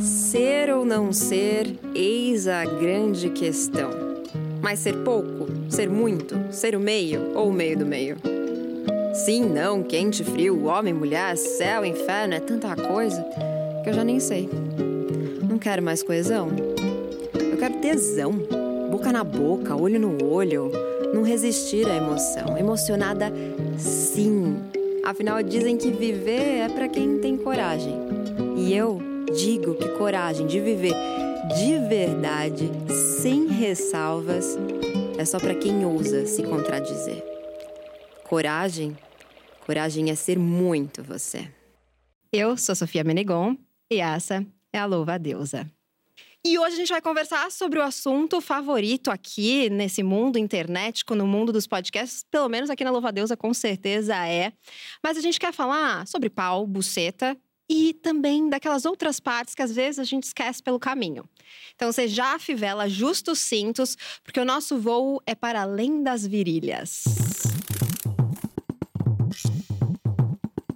Ser ou não ser, eis a grande questão. Mas ser pouco, ser muito, ser o meio ou o meio do meio? Sim, não, quente, frio, homem, mulher, céu, inferno, é tanta coisa que eu já nem sei. Não quero mais coesão. Eu quero tesão. Boca na boca, olho no olho. Não resistir à emoção. Emocionada, sim. Afinal, dizem que viver é para quem tem coragem. E eu digo que coragem de viver de verdade, sem ressalvas, é só para quem ousa se contradizer. Coragem, coragem é ser muito você. Eu sou Sofia Menegon e essa é a Louva Deusa. E hoje a gente vai conversar sobre o assunto favorito aqui nesse mundo internetico, no mundo dos podcasts, pelo menos aqui na Louva Deusa com certeza é. Mas a gente quer falar sobre pau, buceta e também daquelas outras partes que às vezes a gente esquece pelo caminho. Então você já fivela justo os cintos, porque o nosso voo é para além das virilhas.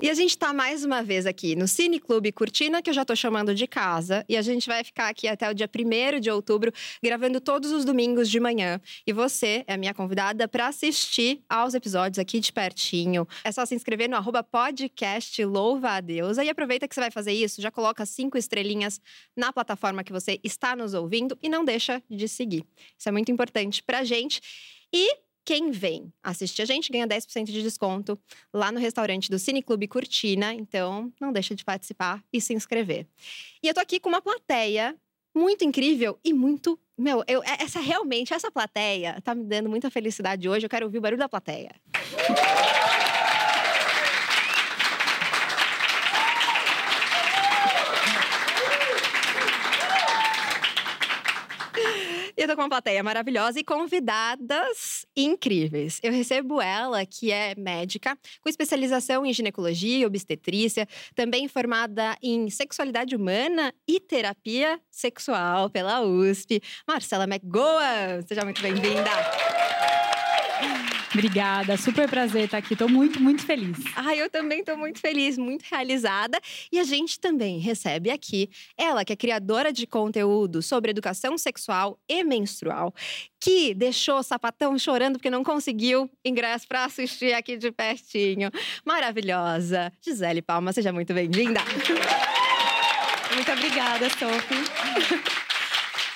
E a gente está mais uma vez aqui no Cine Clube Cortina, que eu já estou chamando de casa, e a gente vai ficar aqui até o dia 1 de outubro, gravando todos os domingos de manhã. E você é a minha convidada para assistir aos episódios aqui de pertinho. É só se inscrever no arroba podcast Louva a Deusa e aproveita que você vai fazer isso, já coloca cinco estrelinhas na plataforma que você está nos ouvindo e não deixa de seguir. Isso é muito importante pra gente. E quem vem assistir a gente ganha 10% de desconto lá no restaurante do Cine Clube Curtina. Então, não deixa de participar e se inscrever. E eu tô aqui com uma plateia muito incrível e muito. Meu, eu, essa realmente, essa plateia tá me dando muita felicidade hoje. Eu quero ouvir o barulho da plateia. Eu tô com uma plateia maravilhosa e convidadas incríveis. Eu recebo ela, que é médica, com especialização em ginecologia e obstetrícia, também formada em sexualidade humana e terapia sexual pela USP. Marcela McGowan, seja muito bem-vinda. Obrigada, super prazer estar aqui. Estou muito, muito feliz. Ah, eu também estou muito feliz, muito realizada. E a gente também recebe aqui ela, que é criadora de conteúdo sobre educação sexual e menstrual, que deixou o sapatão chorando porque não conseguiu ingresso para assistir aqui de pertinho. Maravilhosa. Gisele Palma, seja muito bem-vinda. Muito obrigada, Sophie.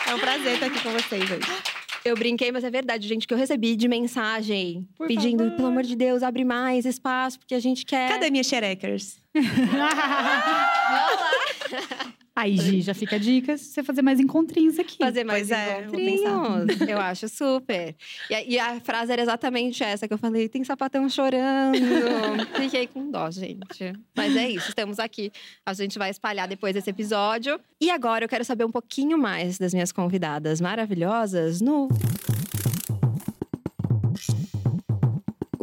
É um prazer estar aqui com vocês hoje. Eu brinquei, mas é verdade, gente, que eu recebi de mensagem Por pedindo, favor. pelo amor de Deus, abre mais espaço, porque a gente quer. Cadê minhas xerecers? Olá! Aí, Gi, já fica a dica você fazer mais encontrinhos aqui. Fazer mais pois é, encontrinhos. É, eu acho super. E a, e a, frase era exatamente essa que eu falei: tem sapatão chorando. Fiquei com dó, gente. Mas é isso, estamos aqui. A gente vai espalhar depois desse episódio. E agora eu quero saber um pouquinho mais das minhas convidadas maravilhosas no.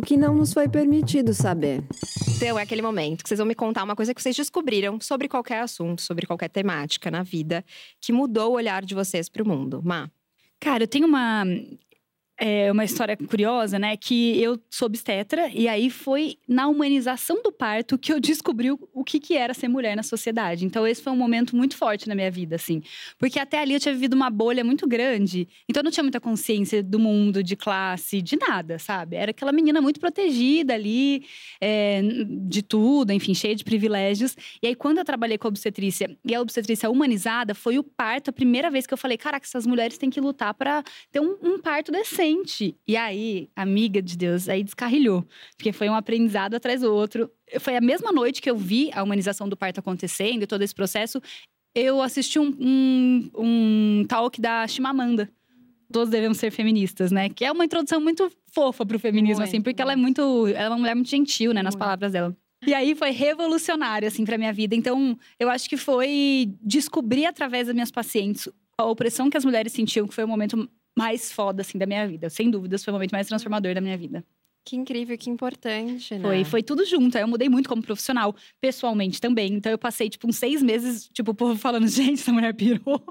Que não nos foi permitido saber. Então, é aquele momento que vocês vão me contar uma coisa que vocês descobriram sobre qualquer assunto, sobre qualquer temática na vida, que mudou o olhar de vocês para o mundo. Má. Cara, eu tenho uma é uma história curiosa, né? Que eu sou obstetra e aí foi na humanização do parto que eu descobri o que, que era ser mulher na sociedade. Então, esse foi um momento muito forte na minha vida, assim. Porque até ali eu tinha vivido uma bolha muito grande. Então, eu não tinha muita consciência do mundo, de classe, de nada, sabe? Era aquela menina muito protegida ali, é, de tudo, enfim, cheia de privilégios. E aí, quando eu trabalhei com a obstetrícia e a obstetrícia humanizada, foi o parto a primeira vez que eu falei: caraca, essas mulheres têm que lutar para ter um, um parto decente E aí, amiga de Deus, aí descarrilhou. Porque foi um aprendizado atrás do outro. Foi a mesma noite que eu vi a humanização do parto acontecendo e todo esse processo. Eu assisti um, um, um talk da Chimamanda. Todos devemos ser feministas, né? Que é uma introdução muito fofa pro feminismo, muito, assim, porque muito. ela é muito. Ela é uma mulher muito gentil, né, nas muito. palavras dela. E aí foi revolucionário, assim, pra minha vida. Então, eu acho que foi descobrir através das minhas pacientes a opressão que as mulheres sentiam, que foi o momento mais foda, assim, da minha vida. Sem dúvidas, foi o momento mais transformador da minha vida. Que incrível, que importante, né? Foi, foi tudo junto. Aí eu mudei muito como profissional, pessoalmente também. Então eu passei, tipo, uns seis meses, tipo, o povo falando, gente, essa mulher pirou.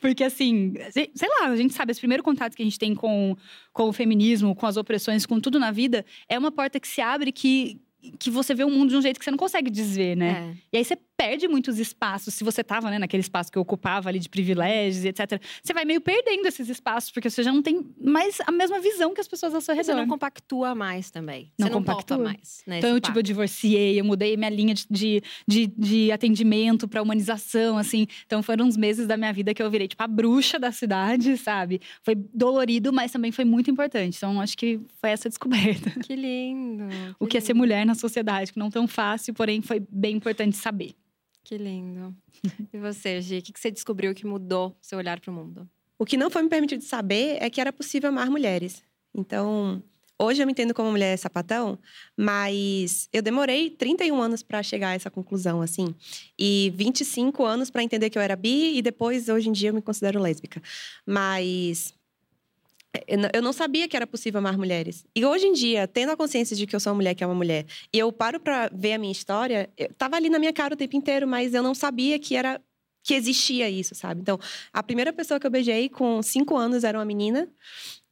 Porque, assim, sei lá, a gente sabe, esse primeiro contato que a gente tem com, com o feminismo, com as opressões, com tudo na vida, é uma porta que se abre que, que você vê o mundo de um jeito que você não consegue desver, né? É. E aí você perde muitos espaços. Se você estava né, naquele espaço que eu ocupava ali de privilégios, etc., você vai meio perdendo esses espaços, porque você já não tem mais a mesma visão que as pessoas ao seu redor. Você não compactua mais também. Não você não compactua mais. Né, então, eu, tipo, eu divorciei, eu mudei minha linha de, de, de, de atendimento para humanização, assim. Então, foram uns meses da minha vida que eu virei, tipo, a bruxa da cidade, sabe? Foi dolorido, mas também foi muito importante. Então, acho que foi essa descoberta. Que lindo. Que o que é ser mulher na sociedade, que não tão fácil, porém foi bem importante saber. Que lindo. E você, Gi, o que você descobriu que mudou seu olhar para o mundo? O que não foi me permitido saber é que era possível amar mulheres. Então, hoje eu me entendo como mulher sapatão, mas eu demorei 31 anos para chegar a essa conclusão, assim. E 25 anos para entender que eu era bi, e depois, hoje em dia, eu me considero lésbica. Mas eu não sabia que era possível amar mulheres. E hoje em dia, tendo a consciência de que eu sou uma mulher que é uma mulher, e eu paro para ver a minha história, estava ali na minha cara o tempo inteiro, mas eu não sabia que era que existia isso, sabe? Então, a primeira pessoa que eu beijei com cinco anos era uma menina.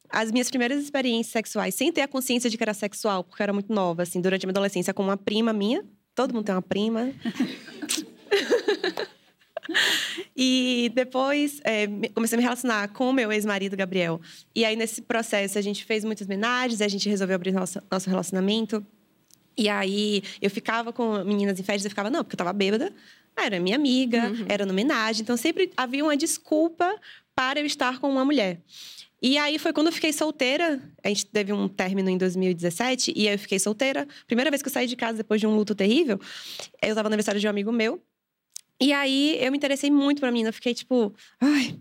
As minhas primeiras experiências sexuais, sem ter a consciência de que era sexual, porque eu era muito nova, assim, durante a minha adolescência, com uma prima minha. Todo mundo tem uma prima. E depois é, comecei a me relacionar com o meu ex-marido, Gabriel. E aí, nesse processo, a gente fez muitas homenagens, a gente resolveu abrir nosso, nosso relacionamento. E aí, eu ficava com meninas em festas, eu ficava, não, porque eu tava bêbada. Era minha amiga, uhum. era no homenagem. Então, sempre havia uma desculpa para eu estar com uma mulher. E aí foi quando eu fiquei solteira. A gente teve um término em 2017 e aí eu fiquei solteira. Primeira vez que eu saí de casa depois de um luto terrível. Eu estava no aniversário de um amigo meu. E aí eu me interessei muito pra menina, eu fiquei tipo, ai,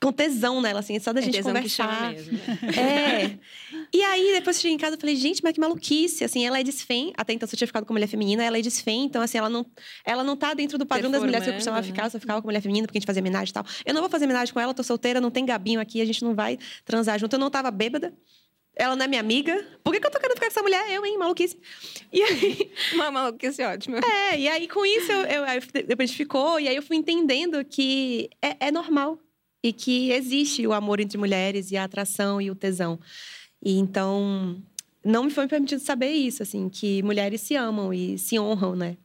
com tesão nela, assim, só da é gente conversar. mesmo, né? É. E aí, depois eu cheguei em casa e falei, gente, mas que maluquice. Assim, ela é desfém. Até então, eu tinha ficado com mulher feminina, ela é desfém. Então, assim, ela não, ela não tá dentro do padrão das mulheres que eu costumava ficar. Eu só ficava com mulher feminina, porque a gente fazia homenagem e tal. Eu não vou fazer homenagem com ela, tô solteira, não tem gabinho aqui, a gente não vai transar junto. Eu não tava bêbada. Ela não é minha amiga. Por que, que eu tô querendo ficar com essa mulher? Eu, hein? Maluquice. E aí. Uma maluquice ótima. É, e aí com isso, eu, eu, depois ficou, e aí eu fui entendendo que é, é normal. E que existe o amor entre mulheres, e a atração e o tesão. E então, não me foi permitido saber isso, assim, que mulheres se amam e se honram, né?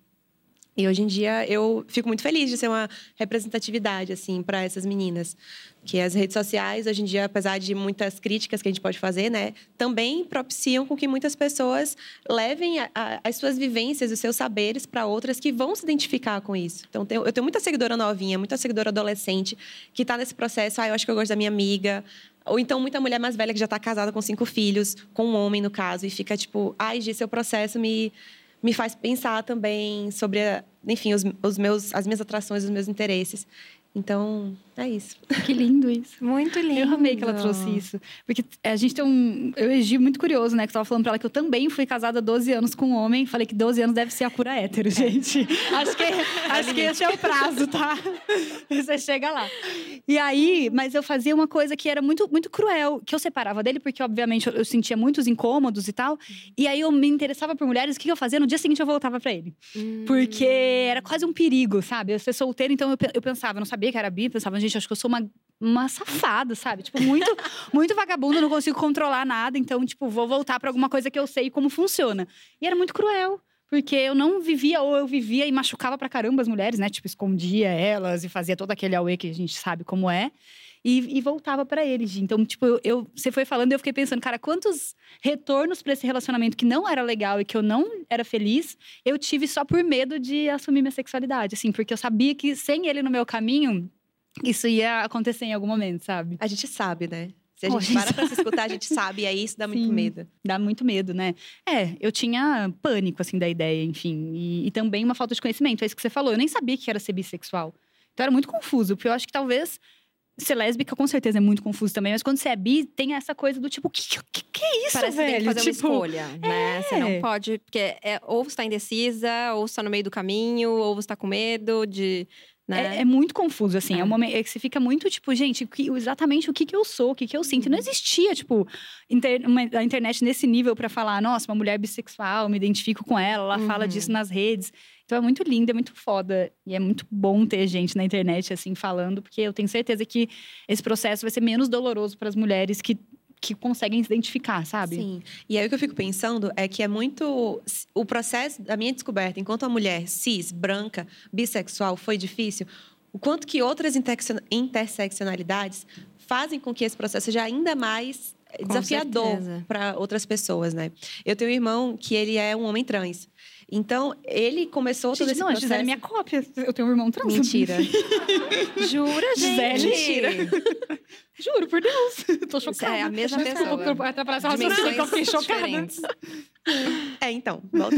E hoje em dia eu fico muito feliz de ser uma representatividade assim para essas meninas, que as redes sociais hoje em dia, apesar de muitas críticas que a gente pode fazer, né, também propiciam com que muitas pessoas levem a, a, as suas vivências, os seus saberes para outras que vão se identificar com isso. Então eu tenho muita seguidora novinha, muita seguidora adolescente que está nesse processo. Ah, eu acho que eu gosto da minha amiga. Ou então muita mulher mais velha que já está casada com cinco filhos, com um homem no caso, e fica tipo, ai, de seu processo me me faz pensar também sobre, enfim, os, os meus, as minhas atrações, os meus interesses. Então, é isso. Que lindo isso. Muito lindo. Eu amei que ela trouxe isso. Porque a gente tem um. Eu egi muito curioso, né? Que eu tava falando pra ela que eu também fui casada há 12 anos com um homem. Falei que 12 anos deve ser a cura hétero, gente. acho que, acho que esse é o prazo, tá? Você chega lá. E aí, mas eu fazia uma coisa que era muito, muito cruel, que eu separava dele, porque, obviamente, eu sentia muitos incômodos e tal. E aí eu me interessava por mulheres, o que eu fazia? No dia seguinte eu voltava pra ele. Hum. Porque era quase um perigo, sabe? Eu ser solteira, então eu, eu pensava, eu não sabia que era bi, pensava, gente, acho que eu sou uma, uma safada, sabe? Tipo, muito, muito vagabunda, não consigo controlar nada, então, tipo, vou voltar para alguma coisa que eu sei como funciona. E era muito cruel. Porque eu não vivia, ou eu vivia e machucava pra caramba as mulheres, né? Tipo, escondia elas e fazia todo aquele auê que a gente sabe como é. E, e, voltava para eles. Então, tipo, eu, eu, você foi falando e eu fiquei pensando, cara, quantos retornos para esse relacionamento que não era legal e que eu não era feliz, eu tive só por medo de assumir minha sexualidade, assim, porque eu sabia que sem ele no meu caminho, isso ia acontecer em algum momento, sabe? A gente sabe, né? Se a gente para pra se escutar, a gente sabe, e aí isso dá muito Sim, medo. Dá muito medo, né? É, eu tinha pânico, assim, da ideia, enfim. E, e, também uma falta de conhecimento, é isso que você falou. Eu nem sabia que era ser bissexual. Então era muito confuso, porque eu acho que talvez ser lésbica com certeza é muito confuso também, mas quando você é bi, tem essa coisa do tipo, que que, que é isso, Parece velho? que tem que fazer tipo, uma escolha, né? É. Você não pode, porque é, ou você tá indecisa, ou você tá no meio do caminho, ou você tá com medo de né? É, é, muito confuso, assim. É. é um momento é que você fica muito, tipo, gente, que, exatamente o que, que eu sou, o que, que eu sinto. Não uhum. existia, tipo, inter, uma, a internet nesse nível para falar, nossa, uma mulher bissexual, me identifico com ela, ela uhum. fala disso nas redes. Então é muito lindo, é muito foda. E é muito bom ter gente na internet, assim, falando, porque eu tenho certeza que esse processo vai ser menos doloroso para as mulheres que que conseguem se identificar, sabe? Sim. E aí o que eu fico pensando é que é muito. O processo da minha descoberta enquanto uma mulher cis, branca, bissexual foi difícil. O quanto que outras interseccionalidades fazem com que esse processo seja ainda mais desafiador para outras pessoas, né? Eu tenho um irmão que ele é um homem trans. Então, ele começou gente, todo esse não, processo... Gisele é minha cópia. Eu tenho um irmão trans. Mentira. Jura, gente? Gisele, mentira. Juro, por Deus. Tô chocada. É a mesma pessoa. Atrapalhar essa raciocínio que eu fiquei chocada. É, então. Volta.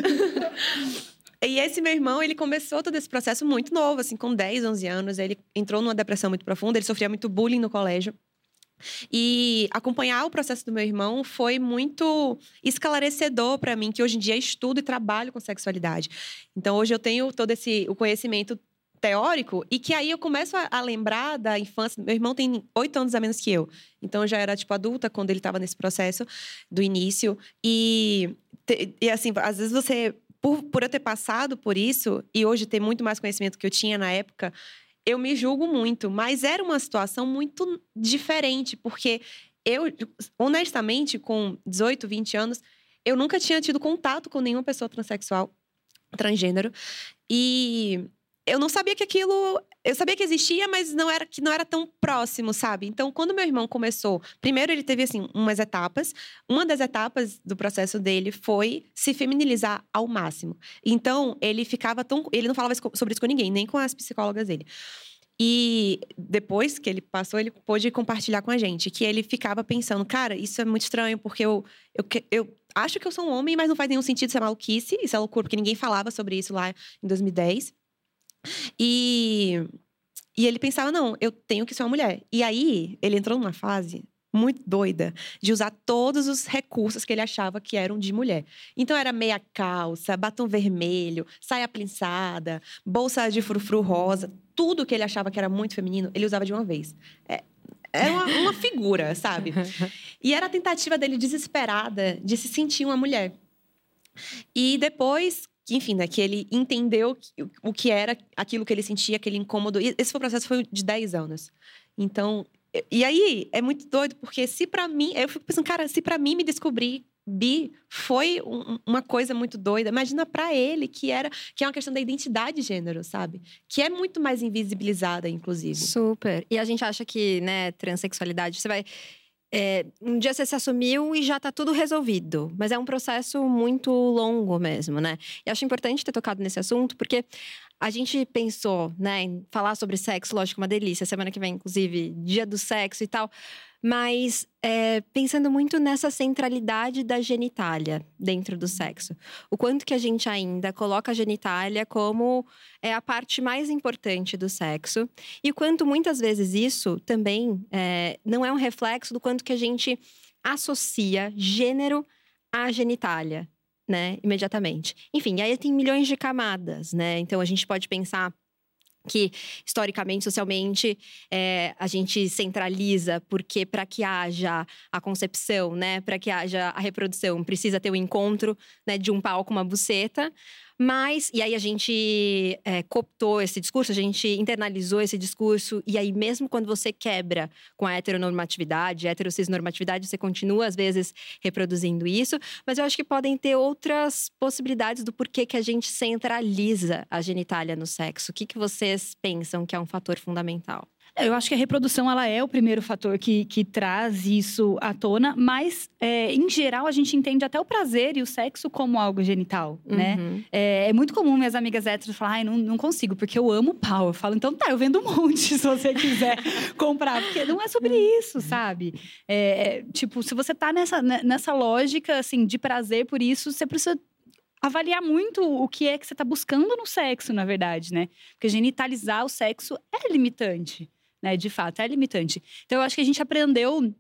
E esse meu irmão, ele começou todo esse processo muito novo, assim, com 10, 11 anos. Ele entrou numa depressão muito profunda, ele sofria muito bullying no colégio. E acompanhar o processo do meu irmão foi muito esclarecedor para mim, que hoje em dia estudo e trabalho com sexualidade. Então hoje eu tenho todo esse o conhecimento teórico e que aí eu começo a, a lembrar da infância. Meu irmão tem oito anos a menos que eu, então eu já era tipo adulta quando ele estava nesse processo do início e, e assim às vezes você por, por eu ter passado por isso e hoje ter muito mais conhecimento que eu tinha na época eu me julgo muito, mas era uma situação muito diferente, porque eu, honestamente, com 18, 20 anos, eu nunca tinha tido contato com nenhuma pessoa transexual, transgênero. E eu não sabia que aquilo. Eu sabia que existia, mas não era que não era tão próximo, sabe? Então, quando meu irmão começou, primeiro ele teve assim umas etapas. Uma das etapas do processo dele foi se feminilizar ao máximo. Então, ele ficava tão, ele não falava sobre isso com ninguém, nem com as psicólogas dele. E depois que ele passou, ele pôde compartilhar com a gente que ele ficava pensando, cara, isso é muito estranho, porque eu, eu, eu acho que eu sou um homem, mas não faz nenhum sentido ser maluquice, isso é loucura, porque ninguém falava sobre isso lá em 2010. E, e ele pensava, não, eu tenho que ser uma mulher. E aí, ele entrou numa fase muito doida de usar todos os recursos que ele achava que eram de mulher. Então era meia calça, batom vermelho, saia plinçada, bolsa de frufru rosa, tudo que ele achava que era muito feminino, ele usava de uma vez. É, era uma, uma figura, sabe? E era a tentativa dele desesperada de se sentir uma mulher. E depois, enfim, né, que ele entendeu o que era aquilo que ele sentia, aquele incômodo. E esse foi o processo foi de 10 anos. Então, e aí é muito doido, porque se para mim, eu fico pensando, cara, se para mim me descobrir bi foi um, uma coisa muito doida. Imagina para ele que era que é uma questão da identidade de gênero, sabe? Que é muito mais invisibilizada, inclusive. Super. E a gente acha que, né, transexualidade, você vai é, um dia você se assumiu e já tá tudo resolvido. Mas é um processo muito longo mesmo, né? E acho importante ter tocado nesse assunto, porque a gente pensou, né, em falar sobre sexo, lógico, uma delícia. Semana que vem, inclusive, dia do sexo e tal. Mas é, pensando muito nessa centralidade da genitália dentro do sexo. O quanto que a gente ainda coloca a genitália como é a parte mais importante do sexo. E o quanto muitas vezes isso também é, não é um reflexo do quanto que a gente associa gênero à genitália, né? Imediatamente. Enfim, aí tem milhões de camadas, né? Então a gente pode pensar que historicamente, socialmente, é, a gente centraliza, porque para que haja a concepção, né, para que haja a reprodução, precisa ter o encontro né, de um pau com uma buceta. Mas, e aí a gente é, cooptou esse discurso, a gente internalizou esse discurso, e aí, mesmo quando você quebra com a heteronormatividade, heterocisnormatividade, você continua, às vezes, reproduzindo isso. Mas eu acho que podem ter outras possibilidades do porquê que a gente centraliza a genitália no sexo. O que, que vocês pensam que é um fator fundamental? Eu acho que a reprodução ela é o primeiro fator que, que traz isso à tona, mas é, em geral a gente entende até o prazer e o sexo como algo genital, né? uhum. né? É, é, muito comum minhas amigas héteros falarem, não, não consigo, porque eu amo pau. Eu falo, então tá, eu vendo um monte se você quiser comprar, porque não é sobre isso, sabe? É, é, tipo, se você tá nessa, né, nessa lógica, assim, de prazer por isso, você precisa avaliar muito o que é que você está buscando no sexo, na verdade, né? Porque genitalizar o sexo é limitante né? De fato, é limitante. Então, eu acho que a gente aprendeu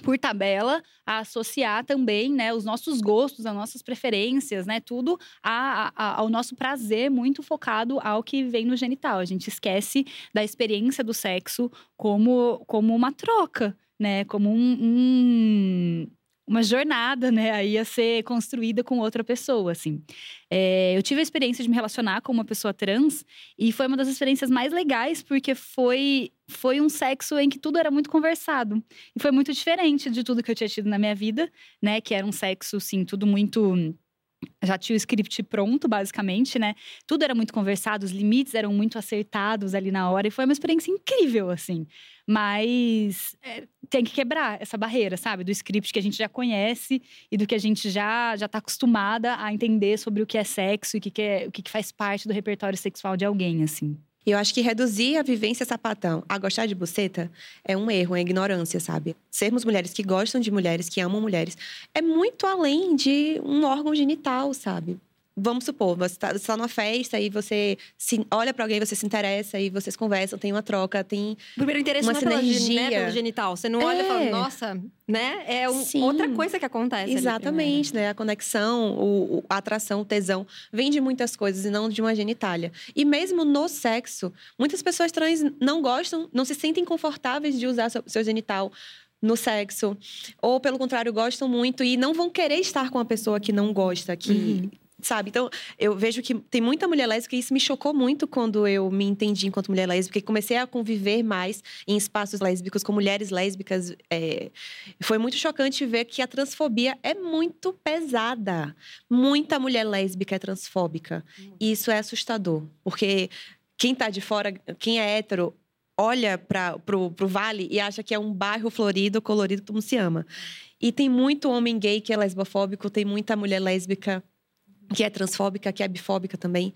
por tabela a associar também né, os nossos gostos, as nossas preferências, né, tudo a, a, ao nosso prazer muito focado ao que vem no genital. A gente esquece da experiência do sexo como, como uma troca, né, como um, um uma jornada, né, aí a ser construída com outra pessoa, assim. É, eu tive a experiência de me relacionar com uma pessoa trans e foi uma das experiências mais legais porque foi foi um sexo em que tudo era muito conversado e foi muito diferente de tudo que eu tinha tido na minha vida, né, que era um sexo, sim, tudo muito já tinha o script pronto, basicamente, né? Tudo era muito conversado, os limites eram muito acertados ali na hora, e foi uma experiência incrível, assim. Mas é, tem que quebrar essa barreira, sabe? Do script que a gente já conhece e do que a gente já já está acostumada a entender sobre o que é sexo e o que, que, é, o que, que faz parte do repertório sexual de alguém, assim. E eu acho que reduzir a vivência sapatão a gostar de buceta é um erro, é ignorância, sabe? Sermos mulheres que gostam de mulheres, que amam mulheres, é muito além de um órgão genital, sabe? Vamos supor, você está tá numa festa e você se, olha para alguém, você se interessa e vocês conversam, tem uma troca, tem primeiro interesse uma não é sinergia. Né, pelo genital. Você não olha é. e fala, é. nossa, né? É um, outra coisa que acontece. Exatamente, né? A conexão, o, a atração, o tesão vem de muitas coisas e não de uma genitália. E mesmo no sexo, muitas pessoas trans não gostam, não se sentem confortáveis de usar seu, seu genital no sexo, ou pelo contrário, gostam muito e não vão querer estar com a pessoa que não gosta, que, uhum sabe? Então, eu vejo que tem muita mulher lésbica e isso me chocou muito quando eu me entendi enquanto mulher lésbica e comecei a conviver mais em espaços lésbicos com mulheres lésbicas. É... Foi muito chocante ver que a transfobia é muito pesada. Muita mulher lésbica é transfóbica. E isso é assustador, porque quem tá de fora, quem é hétero, olha para pro, pro vale e acha que é um bairro florido, colorido, todo mundo se ama. E tem muito homem gay que é lesbofóbico, tem muita mulher lésbica que é transfóbica, que é bifóbica também.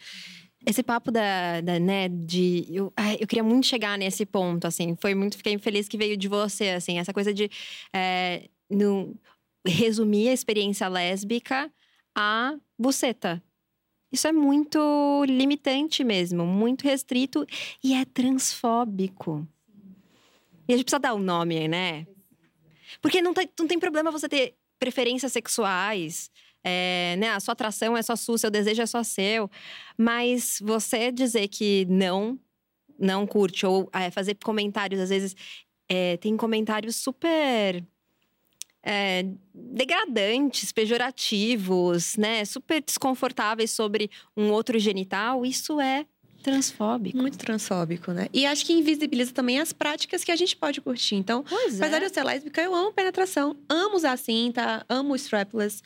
Esse papo da, da né, de. Eu, eu queria muito chegar nesse ponto, assim. Foi muito. Fiquei feliz que veio de você, assim. Essa coisa de. É, no, resumir a experiência lésbica a buceta. Isso é muito limitante mesmo, muito restrito e é transfóbico. E a gente precisa dar o um nome, né? Porque não, tá, não tem problema você ter preferências sexuais é, né, a sua atração é só sua, seu desejo é só seu. Mas você dizer que não, não curte, ou é, fazer comentários, às vezes, é, tem comentários super. É, degradantes, pejorativos, né, super desconfortáveis sobre um outro genital, isso é transfóbico. Muito transfóbico, né? E acho que invisibiliza também as práticas que a gente pode curtir. Então, pois apesar é. de eu ser lésbica, eu amo penetração, amo usar cinta, amo strapless.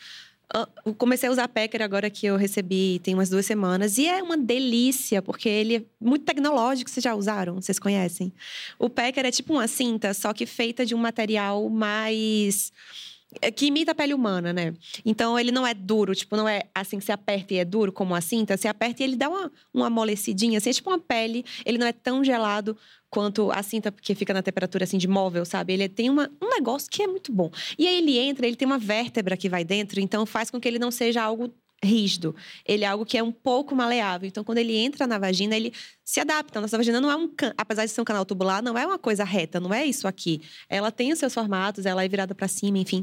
Ah, comecei a usar Packer agora que eu recebi tem umas duas semanas e é uma delícia porque ele é muito tecnológico. Vocês já usaram? Vocês conhecem? O Packer é tipo uma cinta, só que feita de um material mais é, que imita a pele humana, né? Então ele não é duro, tipo, não é assim que se aperta e é duro como a cinta. Se aperta e ele dá uma, uma amolecidinha, assim, é tipo uma pele. Ele não é tão gelado quanto a cinta que fica na temperatura assim de móvel, sabe? Ele tem uma, um negócio que é muito bom. E aí ele entra, ele tem uma vértebra que vai dentro, então faz com que ele não seja algo rígido. Ele é algo que é um pouco maleável. Então, quando ele entra na vagina, ele se adapta. Nossa vagina não é um, can... apesar de ser um canal tubular, não é uma coisa reta, não é isso aqui. Ela tem os seus formatos, ela é virada para cima, enfim.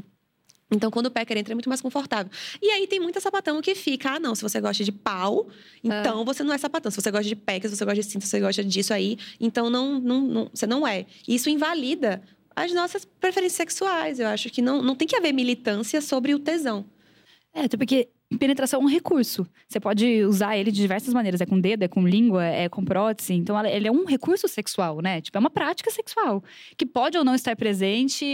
Então, quando o packer entra, é muito mais confortável. E aí, tem muita sapatão que fica, ah, não, se você gosta de pau, então é. você não é sapatão. Se você gosta de packer, se você gosta de cinta, se você gosta disso aí, então não, não, não, você não é. E isso invalida as nossas preferências sexuais. Eu acho que não, não tem que haver militância sobre o tesão. É, até porque penetração é um recurso. Você pode usar ele de diversas maneiras. É com dedo, é com língua, é com prótese. Então, ele é um recurso sexual, né? Tipo, é uma prática sexual. Que pode ou não estar presente,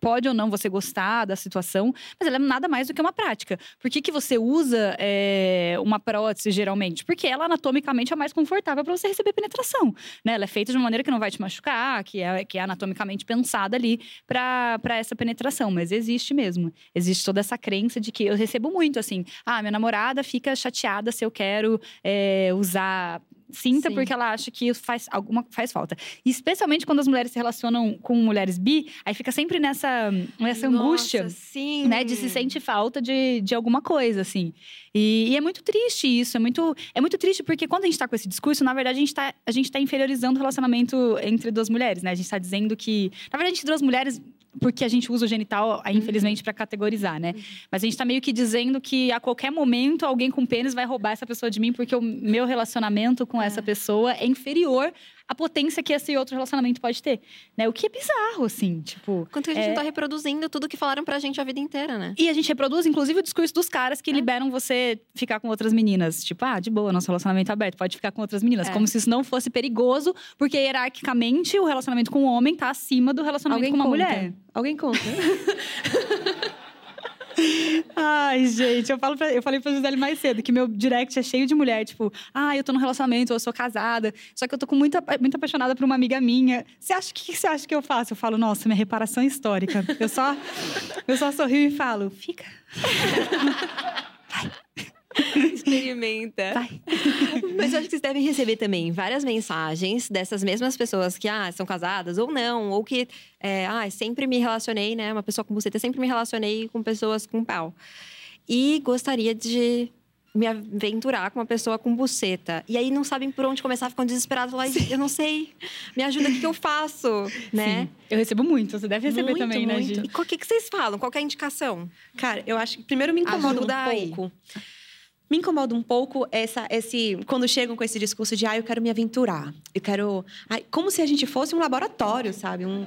pode ou não você gostar da situação, mas ela é nada mais do que uma prática. Por que, que você usa é, uma prótese, geralmente? Porque ela, anatomicamente, é mais confortável para você receber penetração. Né? Ela é feita de uma maneira que não vai te machucar, que é, que é anatomicamente pensada ali para essa penetração. Mas existe mesmo. Existe toda essa crença de que eu recebo muito, assim ah, minha namorada fica chateada se eu quero é, usar cinta Sim. porque ela acha que faz alguma faz falta. E especialmente quando as mulheres se relacionam com mulheres bi, aí fica sempre nessa nessa Nossa, angústia, sim. né, de se sente falta de, de alguma coisa assim. E, e, é muito triste isso, é muito é muito triste porque quando a gente tá com esse discurso, na verdade a gente tá a gente tá inferiorizando o relacionamento entre duas mulheres, né? A gente tá dizendo que, na verdade, entre duas mulheres porque a gente usa o genital, uhum. infelizmente, uhum. para categorizar, né? Uhum. Mas a gente está meio que dizendo que a qualquer momento alguém com pênis vai roubar essa pessoa de mim, porque o meu relacionamento com é. essa pessoa é inferior a potência que esse outro relacionamento pode ter, né? O que é bizarro, assim, tipo... Quanto que a gente é... não tá reproduzindo tudo que falaram pra gente a vida inteira, né? E a gente reproduz, inclusive, o discurso dos caras que é. liberam você ficar com outras meninas. Tipo, ah, de boa, nosso relacionamento é aberto, pode ficar com outras meninas. É. Como se isso não fosse perigoso, porque hierarquicamente o relacionamento com o homem tá acima do relacionamento Alguém com uma conta. mulher. Alguém conta. Ai, gente, eu, falo pra, eu falei pra Gisele mais cedo que meu direct é cheio de mulher, tipo, ah, eu tô num relacionamento, eu sou casada, só que eu tô com muita, muito apaixonada por uma amiga minha. Você acha que, você acha que eu faço? Eu falo, nossa, minha reparação histórica. Eu só, eu só sorrio e falo, fica. Experimenta. Vai. Mas eu acho que vocês devem receber também várias mensagens dessas mesmas pessoas que ah, são casadas ou não, ou que é, ah, sempre me relacionei, né? Uma pessoa com buceta, sempre me relacionei com pessoas com pau. E gostaria de me aventurar com uma pessoa com buceta. E aí não sabem por onde começar, ficam desesperados lá. Eu não sei. Me ajuda, o que, que eu faço? Né? Sim. Eu recebo muito, você deve receber muito, também, muito. né, Gi? E o que, que vocês falam? Qual é a indicação? Cara, eu acho que primeiro me incomoda Ajuda um aí. Me incomoda um pouco essa, esse quando chegam com esse discurso de ah, eu quero me aventurar. Eu quero. Ai, como se a gente fosse um laboratório, sabe? Um,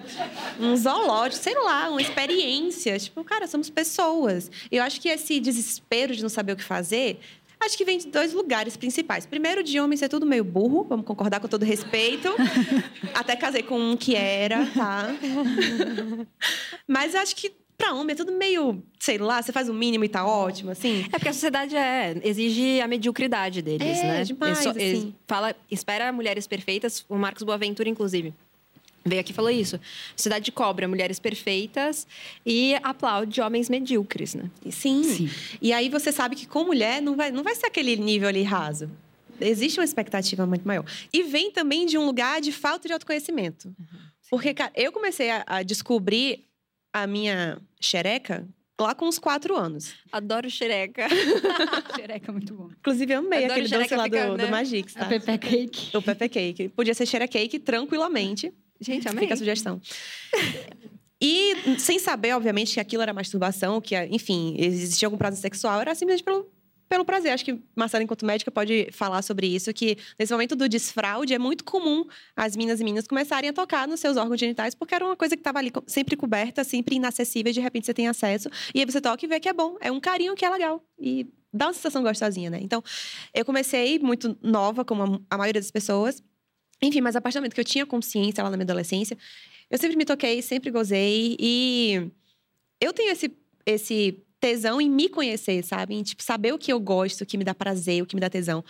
um zoológico, sei lá, uma experiência. Tipo, cara, somos pessoas. Eu acho que esse desespero de não saber o que fazer. Acho que vem de dois lugares principais. Primeiro, de homem ser tudo meio burro, vamos concordar com todo respeito. Até casei com um que era, tá? Mas acho que pra homem é tudo meio, sei lá, você faz o mínimo e tá ótimo, assim. É porque a sociedade é, exige a mediocridade deles, É, né? demais, eles assim. fala, espera mulheres perfeitas. O Marcos Boaventura, inclusive, veio aqui e falou isso. A sociedade cobra mulheres perfeitas e aplaude homens medíocres, né? Sim. Sim. E aí você sabe que com mulher não vai, não vai ser aquele nível ali raso. Existe uma expectativa muito maior. E vem também de um lugar de falta de autoconhecimento. Porque, cara, eu comecei a, a descobrir a minha xereca lá com uns quatro anos. Adoro xereca. Xereca é muito bom. Inclusive, eu amei Adoro aquele doce lá fica, do, né? do Magix, tá? A Pepe Cake. O Pepe Cake. Podia ser xereca cake tranquilamente. Gente, amei. Fica a sugestão. E sem saber, obviamente, que aquilo era masturbação, que, enfim, existia algum prazer sexual, era simplesmente pelo, pelo prazer. Acho que Marcela, enquanto médica, pode falar sobre isso, que nesse momento do desfraude é muito comum as minas e meninas começarem a tocar nos seus órgãos genitais, porque era uma coisa que estava ali sempre coberta, sempre inacessível, e de repente você tem acesso. E aí você toca e vê que é bom. É um carinho que é legal. E dá uma sensação gostosinha, né? Então, eu comecei muito nova, como a, a maioria das pessoas. Enfim, mas a partir do momento que eu tinha consciência lá na minha adolescência, eu sempre me toquei, sempre gozei. E eu tenho esse, esse tesão em me conhecer, sabe? Em, tipo, saber o que eu gosto, o que me dá prazer, o que me dá tesão.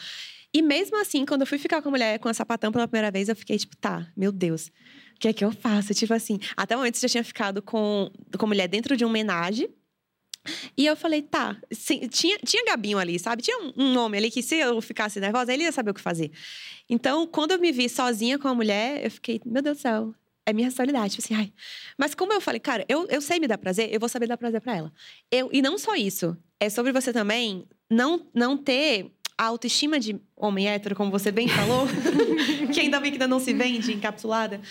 E mesmo assim, quando eu fui ficar com a mulher com a sapatão pela primeira vez, eu fiquei tipo, tá, meu Deus, o que é que eu faço? Tipo assim, até o momento eu já tinha ficado com, com mulher dentro de um homenagem. E eu falei, tá, sim, tinha, tinha Gabinho ali, sabe? Tinha um, um homem ali que se eu ficasse nervosa, ele ia saber o que fazer. Então, quando eu me vi sozinha com a mulher, eu fiquei, meu Deus do céu, é minha responsabilidade. Tipo assim, ai. Mas como eu falei, cara, eu, eu sei me dar prazer, eu vou saber dar prazer pra ela. Eu, e não só isso, é sobre você também não, não ter a autoestima de homem hétero, como você bem falou, que ainda bem que ainda não se vende encapsulada,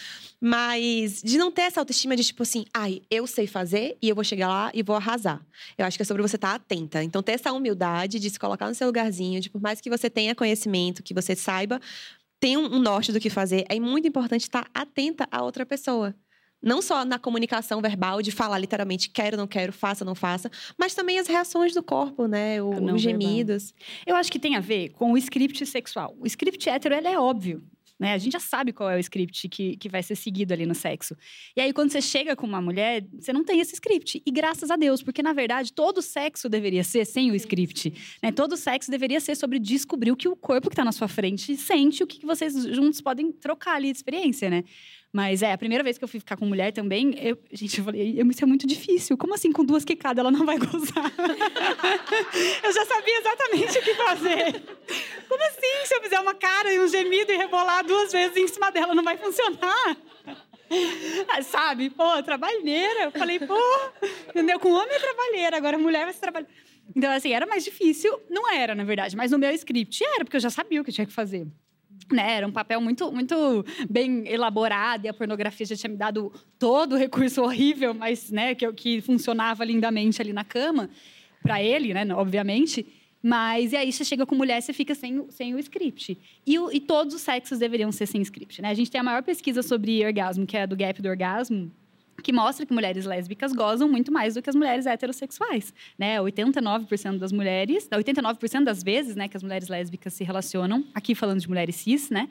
mas de não ter essa autoestima de tipo assim, ai, eu sei fazer e eu vou chegar lá e vou arrasar. Eu acho que é sobre você estar atenta. Então, ter essa humildade de se colocar no seu lugarzinho, de por mais que você tenha conhecimento, que você saiba, tem um, norte do que fazer, é muito importante estar atenta a outra pessoa. Não só na comunicação verbal, de falar literalmente quero, não quero, faça, não faça, mas também as reações do corpo, né? O- os gemidos. Eu acho que tem a ver com o script sexual. O script hétero, ele é óbvio. Né? A gente já sabe qual é o script que, que vai ser seguido ali no sexo. E aí, quando você chega com uma mulher, você não tem esse script. E graças a Deus, porque na verdade todo sexo deveria ser sem o script. Né? Todo sexo deveria ser sobre descobrir o que o corpo que está na sua frente sente, o que, que vocês juntos podem trocar ali de experiência, né? Mas é, a primeira vez que eu fui ficar com mulher também, eu, gente, eu falei, isso é muito difícil. Como assim, com duas quicadas ela não vai gozar? eu já sabia exatamente o que fazer. Como assim, se eu fizer uma cara e um gemido e rebolar duas vezes em cima dela, não vai funcionar? Ah, Sabe? Pô, trabalheira. Eu falei, pô, entendeu? Com homem é trabalheira, agora mulher vai ser trabalheira. Então, assim, era mais difícil. Não era, na verdade, mas no meu script era, porque eu já sabia o que eu tinha que fazer. Né? Era um papel muito, muito bem elaborado e a pornografia já tinha me dado todo o recurso horrível, mas né, que, que funcionava lindamente ali na cama, para ele, né, obviamente. Mas e aí você chega com mulher, você fica sem, sem o script. E, e todos os sexos deveriam ser sem script, né? A gente tem a maior pesquisa sobre orgasmo, que é a do Gap do Orgasmo, que mostra que mulheres lésbicas gozam muito mais do que as mulheres heterossexuais, né? 89% das mulheres, 89% das vezes, né, que as mulheres lésbicas se relacionam, aqui falando de mulheres cis, né?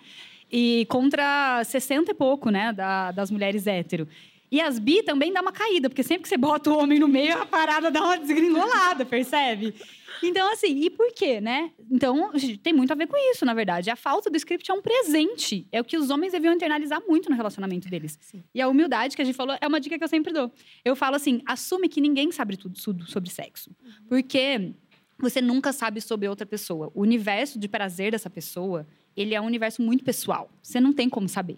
E contra 60 e pouco, né, da- das mulheres hétero. E as bi também dá uma caída, porque sempre que você bota o homem no meio, a parada dá uma desgringolada, percebe? Então, assim, e por quê, né? Então, tem muito a ver com isso, na verdade. A falta do script é um presente. É o que os homens deviam internalizar muito no relacionamento deles. E a humildade que a gente falou é uma dica que eu sempre dou. Eu falo assim: assume que ninguém sabe tudo, tudo sobre sexo. Porque você nunca sabe sobre outra pessoa. O universo de prazer dessa pessoa, ele é um universo muito pessoal. Você não tem como saber.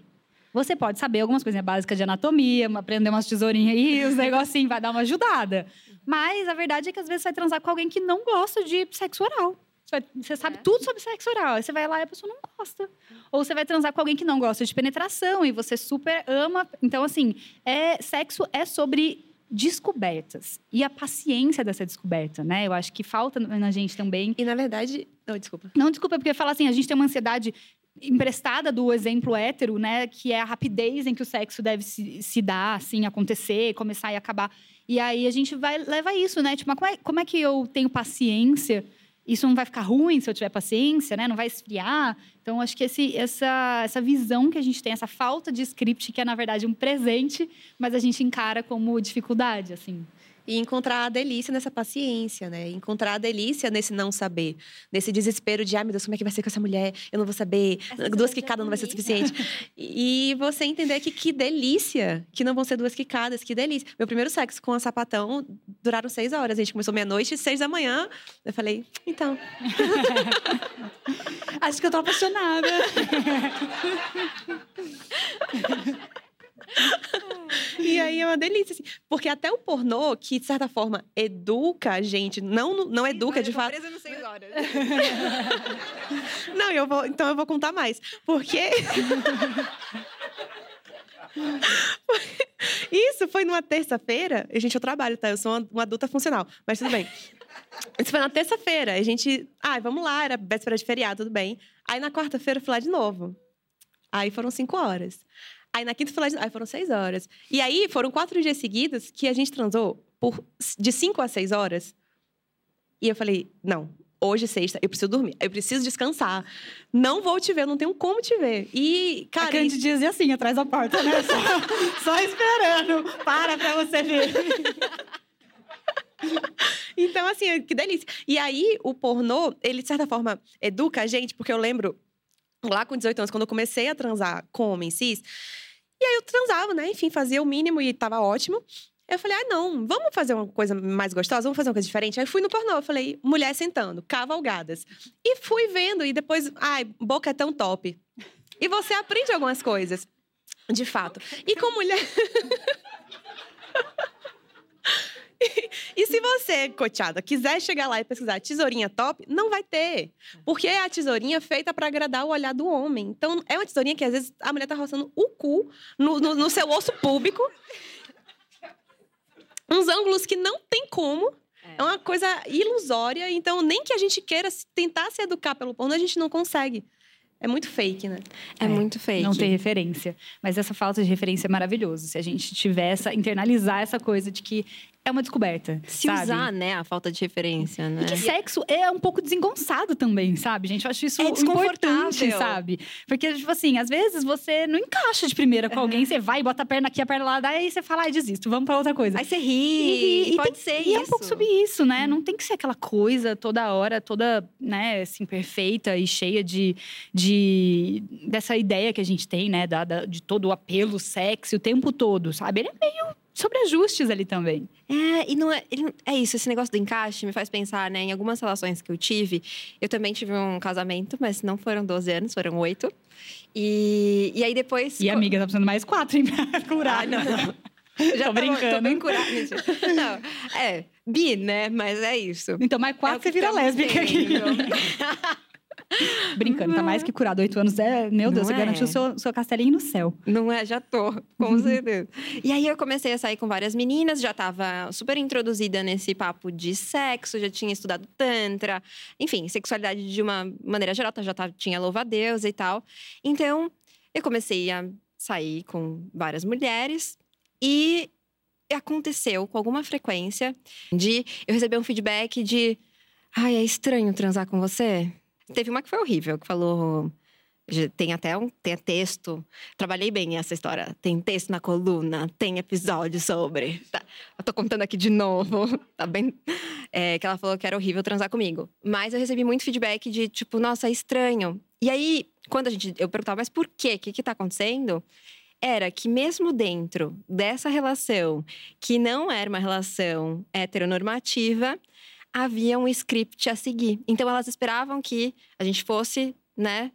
Você pode saber algumas coisinhas básicas de anatomia, aprender umas tesourinhas aí, os negocinhos, vai dar uma ajudada. Mas a verdade é que às vezes você vai transar com alguém que não gosta de sexo oral. Você, vai- você sabe É. tudo sobre sexo oral. Aí você vai lá e a pessoa não gosta. Ou você vai transar com alguém que não gosta de penetração e você super ama. Então, assim, é, sexo é sobre descobertas. E a paciência dessa descoberta, né? Eu acho que falta na gente também E na verdade. Não, desculpa. não, desculpa, porque fala assim, a gente tem uma ansiedade emprestada do exemplo hétero, né? Que é a rapidez em que o sexo deve se, se dar, assim, acontecer, começar e acabar. E aí a gente vai leva isso, né? Tipo, mas como é, como é que eu tenho paciência? Isso não vai ficar ruim se eu tiver paciência, né? Não vai esfriar. Então, acho que esse, essa, essa visão que a gente tem, essa falta de script, que é, na verdade, um presente, mas a gente encara como dificuldade, assim. E encontrar a delícia nessa paciência, né? Encontrar a delícia nesse não saber. Nesse desespero de, ai meu Deus, como é que vai ser com essa mulher? Eu não vou saber. Essa duas quicadas não vai ser bonita. suficiente. e você entender que que delícia que não vão ser duas quicadas, que delícia. Meu primeiro sexo com a sapatão duraram seis horas. A gente começou meia-noite, seis da manhã. Eu falei, então. Acho que eu tô apaixonada. E aí é uma delícia, assim. Porque até o pornô, que de certa forma educa a gente, não, não educa de fato. Presa no seis horas. Não, eu vou, então eu vou contar mais. Porque. Isso foi numa terça-feira. Gente, eu trabalho, tá? Eu sou uma, uma adulta funcional, mas tudo bem. Isso foi na terça-feira. A gente. Ah, vamos lá, era véspera de feriado, tudo bem. Aí na quarta-feira eu fui lá de novo. Aí foram cinco horas. Aí na quinta de... Aí foram seis horas. E aí foram quatro dias seguidos que a gente transou por... de cinco a seis horas. E eu falei, não, hoje é sexta, eu preciso dormir, eu preciso descansar. Não vou te ver, não tenho como te ver. E, a cara, Candy dizia assim, atrás da porta, né? Só, só esperando. Para pra você ver. Então, assim, que delícia. E aí, o pornô, ele, de certa forma, educa a gente, porque eu lembro, lá com 18 anos, quando eu comecei a transar com homem cis, e aí eu transava, né? Enfim, fazia o mínimo e tava ótimo. Eu falei, ah, não, vamos fazer uma coisa mais gostosa, vamos fazer uma coisa diferente. Aí fui no pornô, falei, mulher sentando, cavalgadas. E fui vendo, e depois, ai, boca é tão top. E você aprende algumas coisas, de fato. E com mulher. E se você, coteada, quiser chegar lá e pesquisar tesourinha top, não vai ter. Porque é a tesourinha feita para agradar o olhar do homem. Então, é uma tesourinha que às vezes a mulher tá roçando o cu no, no, no seu osso público. Uns ângulos que não tem como. É uma coisa ilusória. Então, nem que a gente queira tentar se educar pelo porno, a gente não consegue. É muito fake, né? É, muito fake. Não tem referência. Mas essa falta de referência é maravilhoso. Se a gente tiver essa, internalizar essa coisa de que é uma descoberta. Se sabe? usar, né, a falta de referência, né? E que sexo é um pouco desengonçado também, sabe, gente? Eu acho isso É desconfortável. importante, sabe? Porque, tipo assim, às vezes você não encaixa de primeira com alguém, você vai, bota a perna aqui, a perna lá, daí você fala, ai, desisto, vamos pra outra coisa. Aí você ri, e, pode tem- ser e isso. é um pouco sobre isso, né? Não tem que ser aquela coisa toda hora, toda, né, assim, perfeita e cheia de, de dessa ideia que a gente tem, né, da, da- de todo o apelo sexy o tempo todo, sabe? Ele é meio sobre ajustes ali também. É, e não é, é isso, esse negócio do encaixe me faz pensar, né? Em algumas relações que eu tive, eu também tive um casamento, mas não foram 12 anos, foram oito. E, e aí depois. E amiga, tá precisando mais quatro, hein, pra curar. Ah, não, não. Já Tô brincando. Tô bem curada. Não, é, bi, né? Mas é isso. Então, mais É quatro que você vira estamos lésbica aqui. Brincando, tá mais que curado. Oito anos é, meu Deus, Não você é? garantiu o seu, seu castelinho no céu. Não é? Já tô, com certeza. e aí eu comecei a sair com várias meninas, já tava super introduzida nesse papo de sexo, já tinha estudado Tantra, enfim, sexualidade de uma maneira geral, já tava, tinha louva a Deus e tal. Então, eu comecei a sair com várias mulheres e aconteceu com alguma frequência de eu receber um feedback de ai, é estranho transar com você. Teve uma que foi horrível, que falou tem até um tem texto. Trabalhei bem essa história. Tem texto na coluna, tem episódio sobre. Tá, eu tô contando aqui de novo. Tá bem? É, que ela falou que era horrível transar comigo. Mas eu recebi muito feedback de tipo, nossa, é estranho. E aí, quando a gente. Eu perguntava, mas por quê? O que, que tá acontecendo? Era que mesmo dentro dessa relação, que não era uma relação heteronormativa, havia um script a seguir. Então elas esperavam que a gente fosse, né,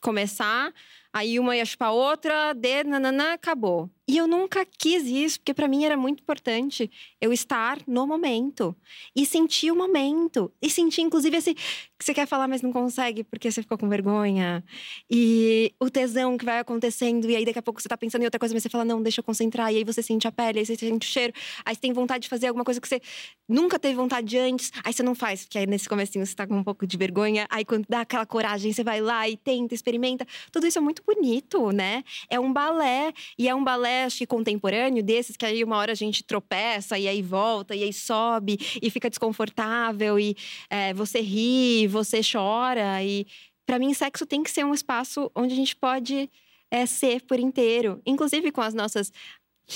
começar, aí uma ia chupar outra, de nananã, acabou. E eu nunca quis isso, porque para mim era muito importante eu estar no momento e sentir o momento. E sentir, inclusive, esse que você quer falar, mas não consegue porque você ficou com vergonha. E o tesão que vai acontecendo, e aí daqui a pouco você tá pensando em outra coisa, mas você fala, não, deixa eu concentrar. E aí você sente a pele, aí você sente o cheiro, aí você tem vontade de fazer alguma coisa que você nunca teve vontade antes, aí você não faz, porque aí nesse comecinho você tá com um pouco de vergonha, aí quando dá aquela coragem, você vai lá e tenta, experimenta. Tudo isso é muito bonito, né? É um balé, e é um balé, acho contemporâneo, desses que aí uma hora a gente tropeça, e aí volta, e aí sobe, e fica desconfortável, e é, você ri, você chora, e para mim sexo tem que ser um espaço onde a gente pode é, ser por inteiro, inclusive com as nossas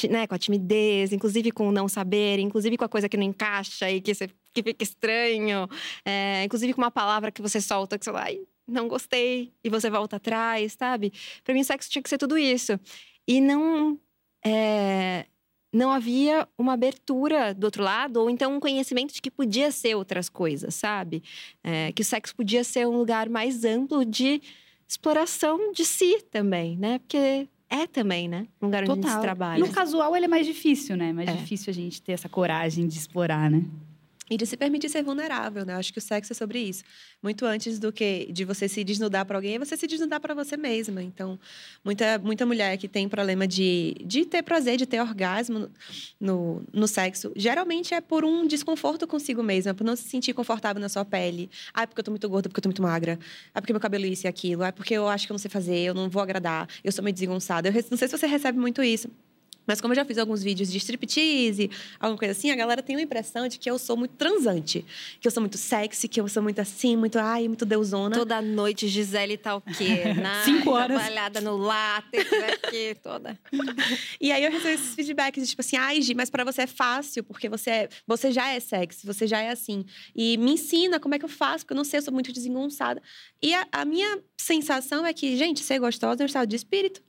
né, com a timidez, inclusive com o não saber, inclusive com a coisa que não encaixa e que, você, que fica estranho, é, inclusive com uma palavra que você solta que você vai, não gostei, e você volta atrás, sabe? Para mim, sexo tinha que ser tudo isso. E não. É, não havia uma abertura do outro lado, ou então um conhecimento de que podia ser outras coisas, sabe? É, que o sexo podia ser um lugar mais amplo de exploração de si também, né? Porque é também, né? Um lugar onde a gente trabalha. No casual, ele é mais difícil, né? Mais É. difícil a gente ter essa coragem de explorar, né? E de se permitir ser vulnerável, né? Acho que o sexo é sobre isso. Muito antes do que de você se desnudar para alguém, é você se desnudar para você mesma. Então, muita, muita mulher que tem problema de, de ter prazer, de ter orgasmo no, no sexo, geralmente é por um desconforto consigo mesma, por não se sentir confortável na sua pele. Ah, é porque eu tô muito gorda, porque eu tô muito magra. Ah, porque meu cabelo é isso e aquilo. Ah, é porque eu acho que eu não sei fazer, eu não vou agradar, eu sou meio desengonçada. Eu não sei se você recebe muito isso. Mas como eu já fiz alguns vídeos de striptease, alguma coisa assim, a galera tem uma impressão de que eu sou muito transante. Que eu sou muito sexy, que eu sou muito assim, muito, ai, muito deusona. Toda noite, Gisele tá o quê? Na, Cinco horas. Trabalhada no látex aqui, toda. E aí eu recebo esses feedbacks, tipo assim, ai, Gi, mas pra você é fácil, porque você, é, você já é sexy, você já é assim. E me ensina como é que eu faço, porque eu não sei, eu sou muito desengonçada. E a, a minha sensação é que, gente, ser gostosa é um estado de espírito.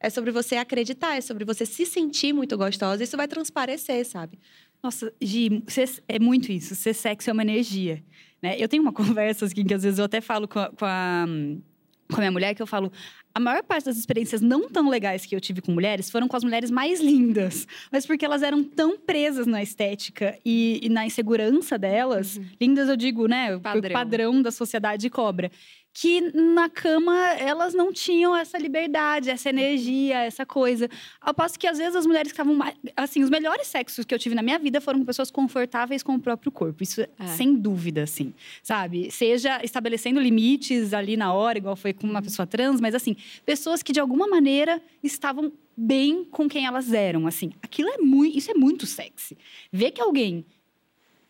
É sobre você acreditar, é sobre você se sentir muito gostosa. Isso vai transparecer, sabe? Nossa, Gi, é muito isso. Ser sexo é uma energia. Né? Eu tenho uma conversa assim, que às vezes eu até falo com a, com, a, com a minha mulher, que eu falo... A maior parte das experiências não tão legais que eu tive com mulheres foram com as mulheres mais lindas. Mas porque elas eram tão presas na estética e, e na insegurança delas. Lindas, eu digo, né? O Padrão. padrão da sociedade cobra. Que na cama elas não tinham essa liberdade, essa energia, essa coisa. Ao passo que às vezes as mulheres que estavam mais. Assim, os melhores sexos que eu tive na minha vida foram com pessoas confortáveis com o próprio corpo. Isso, É. sem dúvida, assim. Sabe? Seja estabelecendo limites ali na hora, igual foi com uma pessoa trans, mas assim, pessoas que de alguma maneira estavam bem com quem elas eram, assim. Aquilo é muito. Isso é muito sexy. Ver que alguém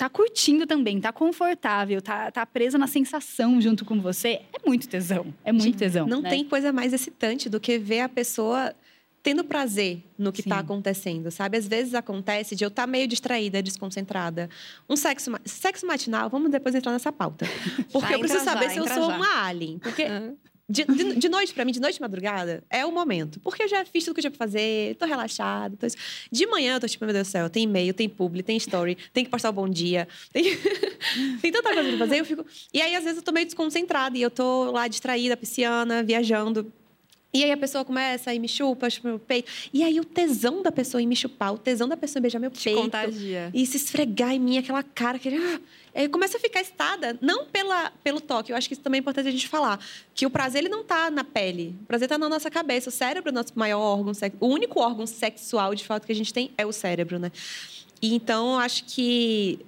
tá curtindo também, tá confortável, tá, tá presa na sensação junto com você, é muito tesão. É muito tesão. Não né? tem coisa mais excitante do que ver a pessoa tendo prazer no que está acontecendo, sabe? Às vezes acontece de eu estar meio distraída, desconcentrada. Um sexo, sexo matinal, vamos depois entrar nessa pauta. Porque eu preciso saber se eu sou já. uma alien. Porque Ah. De, de, de noite, pra mim, de noite e madrugada, é o momento. Porque eu já fiz tudo que eu tinha pra fazer, tô relaxada. Tô... De manhã eu tô tipo, meu Deus do céu, tem e-mail, tem publi, tem story, tem que postar o bom dia. Tem, tem tanta coisa pra fazer, eu fico... E aí, às vezes, eu tô meio desconcentrada e eu tô lá distraída, pisciana, viajando. E aí a pessoa começa e me chupa, chupa meu peito. E aí o tesão da pessoa em me chupar, o tesão da pessoa em beijar meu Te peito. contagia. E se esfregar em mim, aquela cara que. Ah, aí começa a ficar estada, não pela, pelo toque. Eu acho que isso também é importante a gente falar. Que o prazer ele não tá na pele. O prazer tá na nossa cabeça. O cérebro é o nosso maior órgão. O único órgão sexual, de fato, que a gente tem é o cérebro, né? E então, eu acho que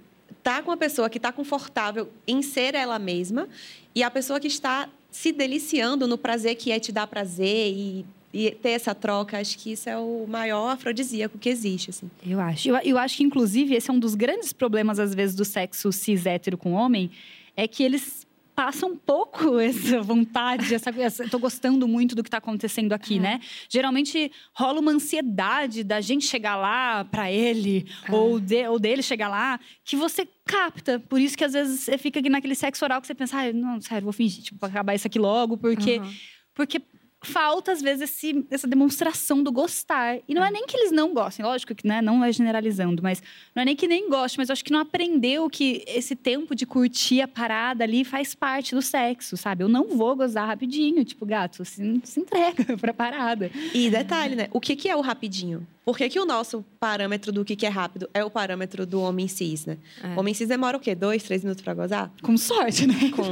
tá com uma pessoa que está confortável em ser ela mesma e a pessoa que está se deliciando no prazer que é te dar prazer e, e ter essa troca, acho que isso é o maior afrodisíaco que existe, assim. Eu acho. Eu, eu acho que, inclusive, esse é um dos grandes problemas, às vezes, do sexo cis hétero com homem, é que eles passam um pouco essa vontade, essa, essa tô gostando muito do que está acontecendo aqui, né? Geralmente rola uma ansiedade da gente chegar lá para ele ou, de, ou dele chegar lá que você capta. Por isso que às vezes você fica aqui naquele sexo oral que você pensa, ah, não, sério, vou fingir, tipo, vou acabar isso aqui logo, porque Uhum. porque falta, às vezes, esse, essa demonstração do gostar. E não é nem que eles não gostem, lógico que né, não é generalizando, mas não é nem que nem goste, mas eu acho que não aprendeu que esse tempo de curtir a parada ali faz parte do sexo, sabe? Eu não vou gozar rapidinho, tipo, gato, se, se entrega pra parada. E detalhe, né? O que, que é o rapidinho? Por que, que o nosso parâmetro do que, que é rápido é o parâmetro do homem cis, né? É. O homem cis demora o quê? Dois, três minutos para gozar? Com sorte, né? Com...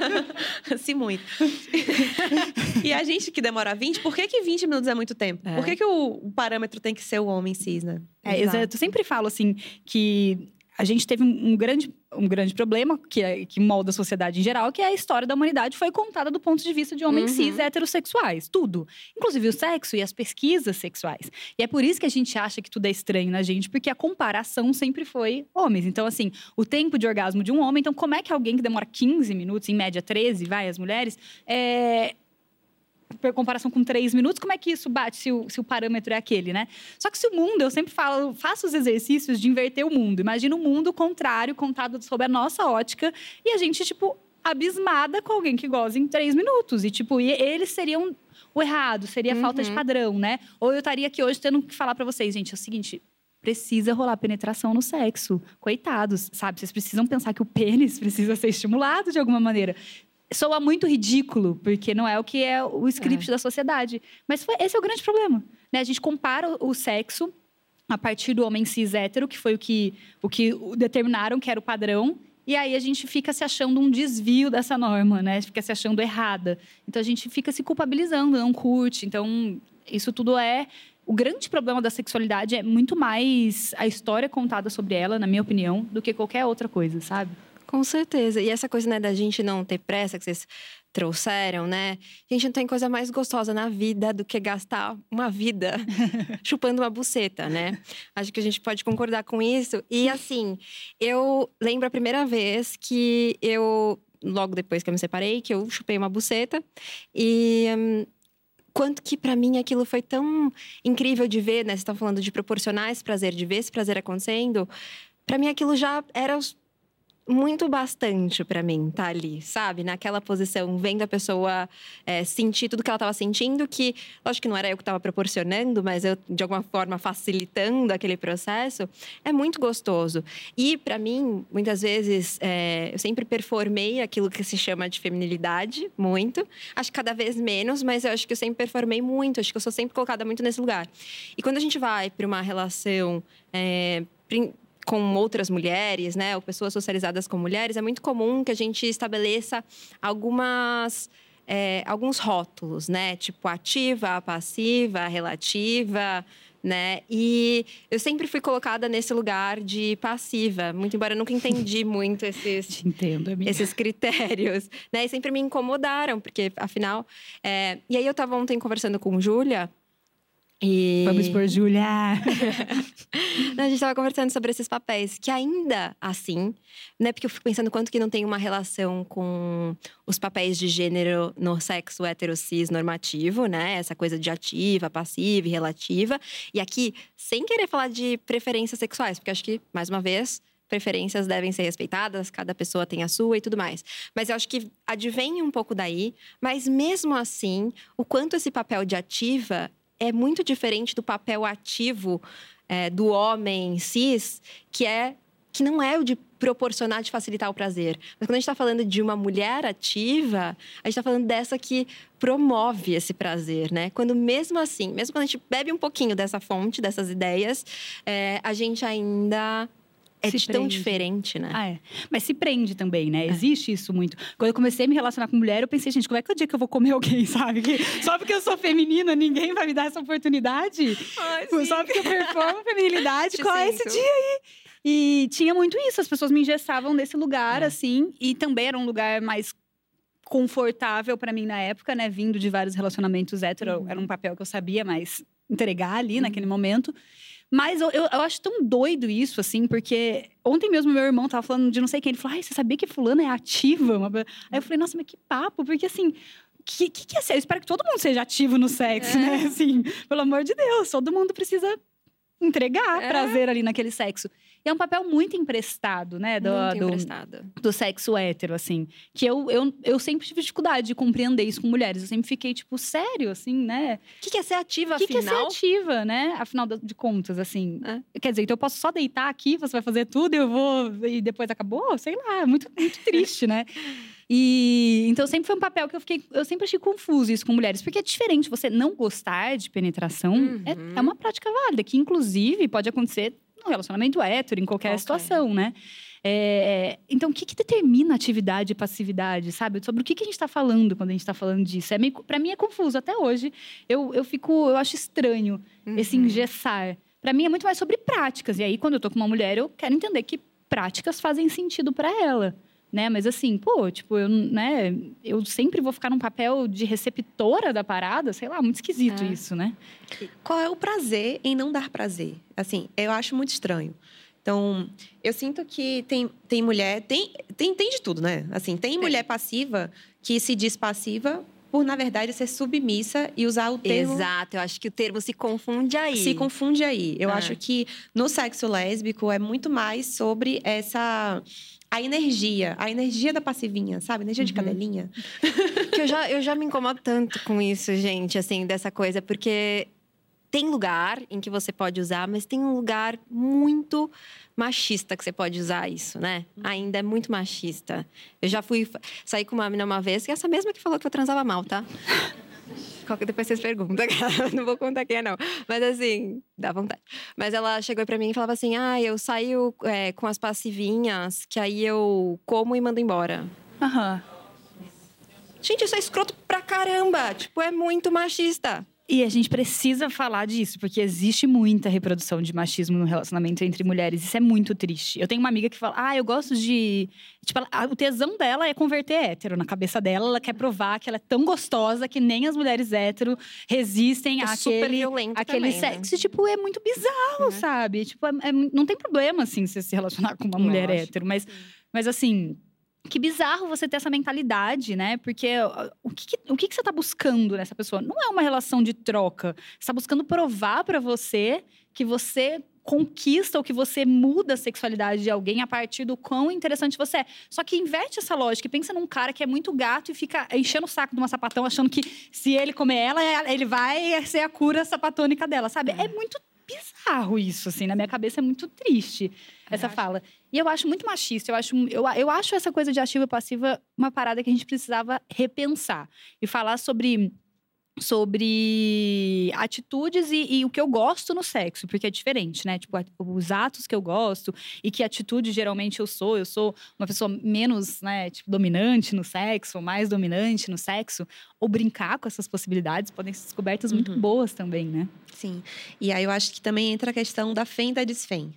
Se muito. e a gente que demora 20, por que, que 20 minutos é muito tempo? É. Por que, que o, o parâmetro tem que ser o homem cis, né? É, exato. Eu sempre falo assim que a gente teve um, grande, um grande problema que, é- que molda a sociedade em geral, que é a história da humanidade foi contada do ponto de vista de homens Uhum. cis heterossexuais, tudo, inclusive o sexo e as pesquisas sexuais. E é por isso que a gente acha que tudo é estranho na gente, porque a comparação sempre foi homens. Então assim, o tempo de orgasmo de um homem, então como é que alguém que demora 15 minutos, em média 13, vai as mulheres, é comparação com três minutos, como é que isso bate se o, se o parâmetro é aquele, né? Só que se o mundo, eu sempre falo, faça os exercícios de inverter o mundo. Imagina o mundo contrário, contado sob a nossa ótica, e a gente, tipo, abismada com alguém que goza em três minutos. E, tipo, e eles seriam o errado, seria a falta de Uhum. padrão, né? Ou eu estaria aqui hoje tendo que falar pra vocês, gente, é o seguinte. Precisa rolar penetração no sexo. Coitados, sabe? Vocês precisam pensar que o pênis precisa ser estimulado de alguma maneira soa muito ridículo, porque não é o que é o script da sociedade. Mas foi- esse é o grande problema. Né? A gente compara o, o sexo a partir do homem cis hétero, que foi o que, o que determinaram que era o padrão. E aí a gente fica se achando um desvio dessa norma, né? Fica se achando errada. Então a gente fica se culpabilizando, não curte. Então, isso tudo é. O grande problema da sexualidade é muito mais a história contada sobre ela, na minha opinião, do que qualquer outra coisa, sabe? Com certeza. E essa coisa, né, da gente não ter pressa, que vocês trouxeram, né? A gente não tem coisa mais gostosa na vida do que gastar uma vida chupando uma buceta, né? Acho que a gente pode concordar com isso. E assim, eu lembro a primeira vez que eu, logo depois que eu me separei, que eu chupei uma buceta. E. hum, Quanto que pra mim aquilo foi tão incrível de ver, né? Vocês estão falando de proporcionar esse prazer, de ver esse prazer acontecendo. Pra mim aquilo já era os- muito bastante pra mim estar ali, sabe? Naquela posição, vendo a pessoa é, sentir tudo que ela estava sentindo, que, lógico que não era eu que estava proporcionando, mas eu, de alguma forma, facilitando aquele processo, é muito gostoso. E, pra mim, muitas vezes, é, eu sempre performei aquilo que se chama de feminilidade, muito. Acho que cada vez menos, mas eu acho que eu sempre performei muito, acho que eu sou sempre colocada muito nesse lugar. E quando a gente vai para uma relação. é, com outras mulheres, né, ou pessoas socializadas com mulheres, é muito comum que a gente estabeleça algumas é, alguns rótulos, né, tipo ativa, passiva, relativa, né, e eu sempre fui colocada nesse lugar de passiva, muito embora eu nunca entendi muito esses Te entendo, esses critérios, né? E sempre me incomodaram, porque afinal. é, E aí eu tava ontem conversando com Júlia. E Vamos por Júlia. Não, a gente estava conversando sobre esses papéis, que ainda assim, né? Porque eu fico pensando quanto que não tem uma relação com os papéis de gênero no sexo hétero cis normativo, né? Essa coisa de ativa, passiva e relativa. E aqui, sem querer falar de preferências sexuais, porque acho que, mais uma vez, preferências devem ser respeitadas, cada pessoa tem a sua e tudo mais. Mas eu acho que advém um pouco daí, mas mesmo assim, o quanto esse papel de ativa é muito diferente do papel ativo é, do homem cis, que é que não é o de proporcionar, de facilitar o prazer. Mas quando a gente está falando de uma mulher ativa, a gente está falando dessa que promove esse prazer, né? Quando mesmo assim, mesmo quando a gente bebe um pouquinho dessa fonte, dessas ideias, é, a gente ainda é se tão prende. diferente, né? Ah, é. Mas se prende também, né? É. Existe isso muito. Quando eu comecei a me relacionar com mulher, eu pensei, gente, como é que é o dia que eu vou comer alguém, sabe? Que só porque eu sou feminina, ninguém vai me dar essa oportunidade. Ai, só porque eu performo feminilidade, qual é esse dia aí? E tinha muito isso, as pessoas me engessavam nesse lugar, é. assim, e também era um lugar mais confortável para mim na época, né? Vindo de vários relacionamentos hétero, uhum. era um papel que eu sabia mais entregar ali uhum. naquele momento. Mas eu, eu, eu, acho tão doido isso, assim, porque ontem mesmo meu irmão tava falando de não sei quem. Ele falou, ai, você sabia que fulana é ativa? Aí eu falei, nossa, mas que papo, porque assim. O que, que, que é ser? Eu espero que todo mundo seja ativo no sexo, é. né? Assim, pelo amor de Deus, todo mundo precisa entregar é. prazer ali naquele sexo. E é um papel muito emprestado, né? Do, muito do, emprestado. Do sexo hétero, assim. Que eu, eu, eu sempre tive dificuldade de compreender isso com mulheres. Eu sempre fiquei, tipo, sério, assim, né? O que, que é ser ativa, que afinal? O que é ser ativa, né? Afinal de contas, assim. É. Quer dizer, então eu posso só deitar aqui, você vai fazer tudo e eu vou... E depois acabou? Sei lá, é muito, muito triste, né? E então sempre foi um papel que eu fiquei. Eu sempre achei confuso isso com mulheres, porque é diferente você não gostar de penetração. Uhum. É, é uma prática válida, que inclusive pode acontecer no relacionamento hétero, em qualquer okay. situação, né? É, então, o que, que, determina atividade e passividade, sabe? Sobre o que, que a gente está falando quando a gente está falando disso? É para mim é confuso até hoje. Eu, eu fico, eu acho estranho uhum. esse engessar. Para mim é muito mais sobre práticas. E aí, quando eu tô com uma mulher, eu quero entender que práticas fazem sentido para ela né? Mas assim, pô, tipo, eu, né, eu sempre vou ficar num papel de receptora da parada, sei lá, muito esquisito é. isso, né? Qual é o prazer em não dar prazer? Assim, eu acho muito estranho. Então, eu sinto que tem, tem mulher, tem, tem, tem de tudo, né? Assim, tem, tem. mulher passiva que se diz passiva por, na verdade, ser submissa e usar o termo. Exato, eu acho que o termo se confunde aí. Se confunde aí. Eu é. acho que no sexo lésbico é muito mais sobre essa a energia, a energia da passivinha, sabe? Energia uhum. de cadelinha. que eu já, eu já me incomodo tanto com isso, gente, assim, dessa coisa, porque tem lugar em que você pode usar, mas tem um lugar muito machista que você pode usar isso, né? Uhum. Ainda é muito machista. Eu já fui sair com uma menina uma vez, que é essa mesma que falou que eu transava mal, tá? Depois vocês perguntam. não vou contar quem é, não. Mas assim, dá vontade. Mas ela chegou pra mim e falava assim: ah, eu saio é, com as passivinhas, que aí eu como e mando embora. Aham. Gente, isso é escroto pra caramba. Tipo, é muito machista. E a gente precisa falar disso, porque existe muita reprodução de machismo no relacionamento entre mulheres. Isso é muito triste. Eu tenho uma amiga que fala: Ah, eu gosto de. Tipo, ela, o tesão dela é converter hétero. Na cabeça dela, ela quer provar que ela é tão gostosa que nem as mulheres hétero resistem é àquele, aquele também, né? sexo. Né? Tipo, é muito bizarro, uhum. sabe? Tipo, é, é, não tem problema, assim, você se relacionar com uma mulher hétero. Mas, mas assim que bizarro você ter essa mentalidade, né? Porque o que, o que, você está buscando nessa pessoa? Não é uma relação de troca. Você está buscando provar para você que você conquista ou que você muda a sexualidade de alguém a partir do quão interessante você é. Só que inverte essa lógica e pensa num cara que é muito gato e fica enchendo o saco de uma sapatão, achando que se ele comer ela, ele vai ser a cura sapatônica dela, sabe? É, é muito bizarro isso, assim. Na minha cabeça é muito triste essa fala. E eu acho muito machista. Eu acho, eu, eu acho essa coisa de ativa e passiva uma parada que a gente precisava repensar. E falar sobre sobre atitudes e, e, o que eu gosto no sexo, porque é diferente, né? Tipo, os atos que eu gosto e que atitude geralmente eu sou. Eu sou uma pessoa menos, né, tipo, dominante no sexo, ou mais dominante no sexo. Ou brincar com essas possibilidades podem ser descobertas uhum. muito boas também, né? Sim. E aí eu acho que também entra a questão da fé e da desfém.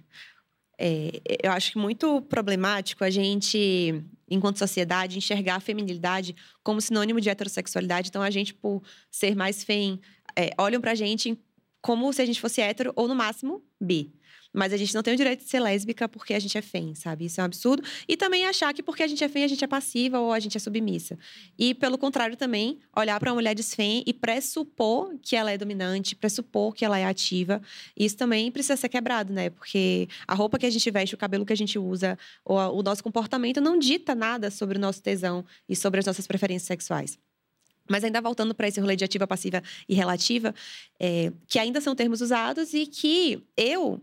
É, eu acho que muito problemático a gente, enquanto sociedade, enxergar a feminilidade como sinônimo de heterossexualidade. Então, a gente, por ser mais fem, é, olham pra gente como se a gente fosse hétero ou, no máximo, bi. Mas a gente não tem o direito de ser lésbica porque a gente é fem, sabe? Isso é um absurdo. E também achar que porque a gente é fem, a gente é passiva ou a gente é submissa. E, pelo contrário, também olhar para uma mulher desfem e pressupor que ela é dominante, pressupor que ela é ativa. Isso também precisa ser quebrado, né? Porque a roupa que a gente veste, o cabelo que a gente usa, o nosso comportamento não dita nada sobre o nosso tesão e sobre as nossas preferências sexuais. Mas ainda voltando para esse rolê de ativa, passiva e relativa, é, que ainda são termos usados e que eu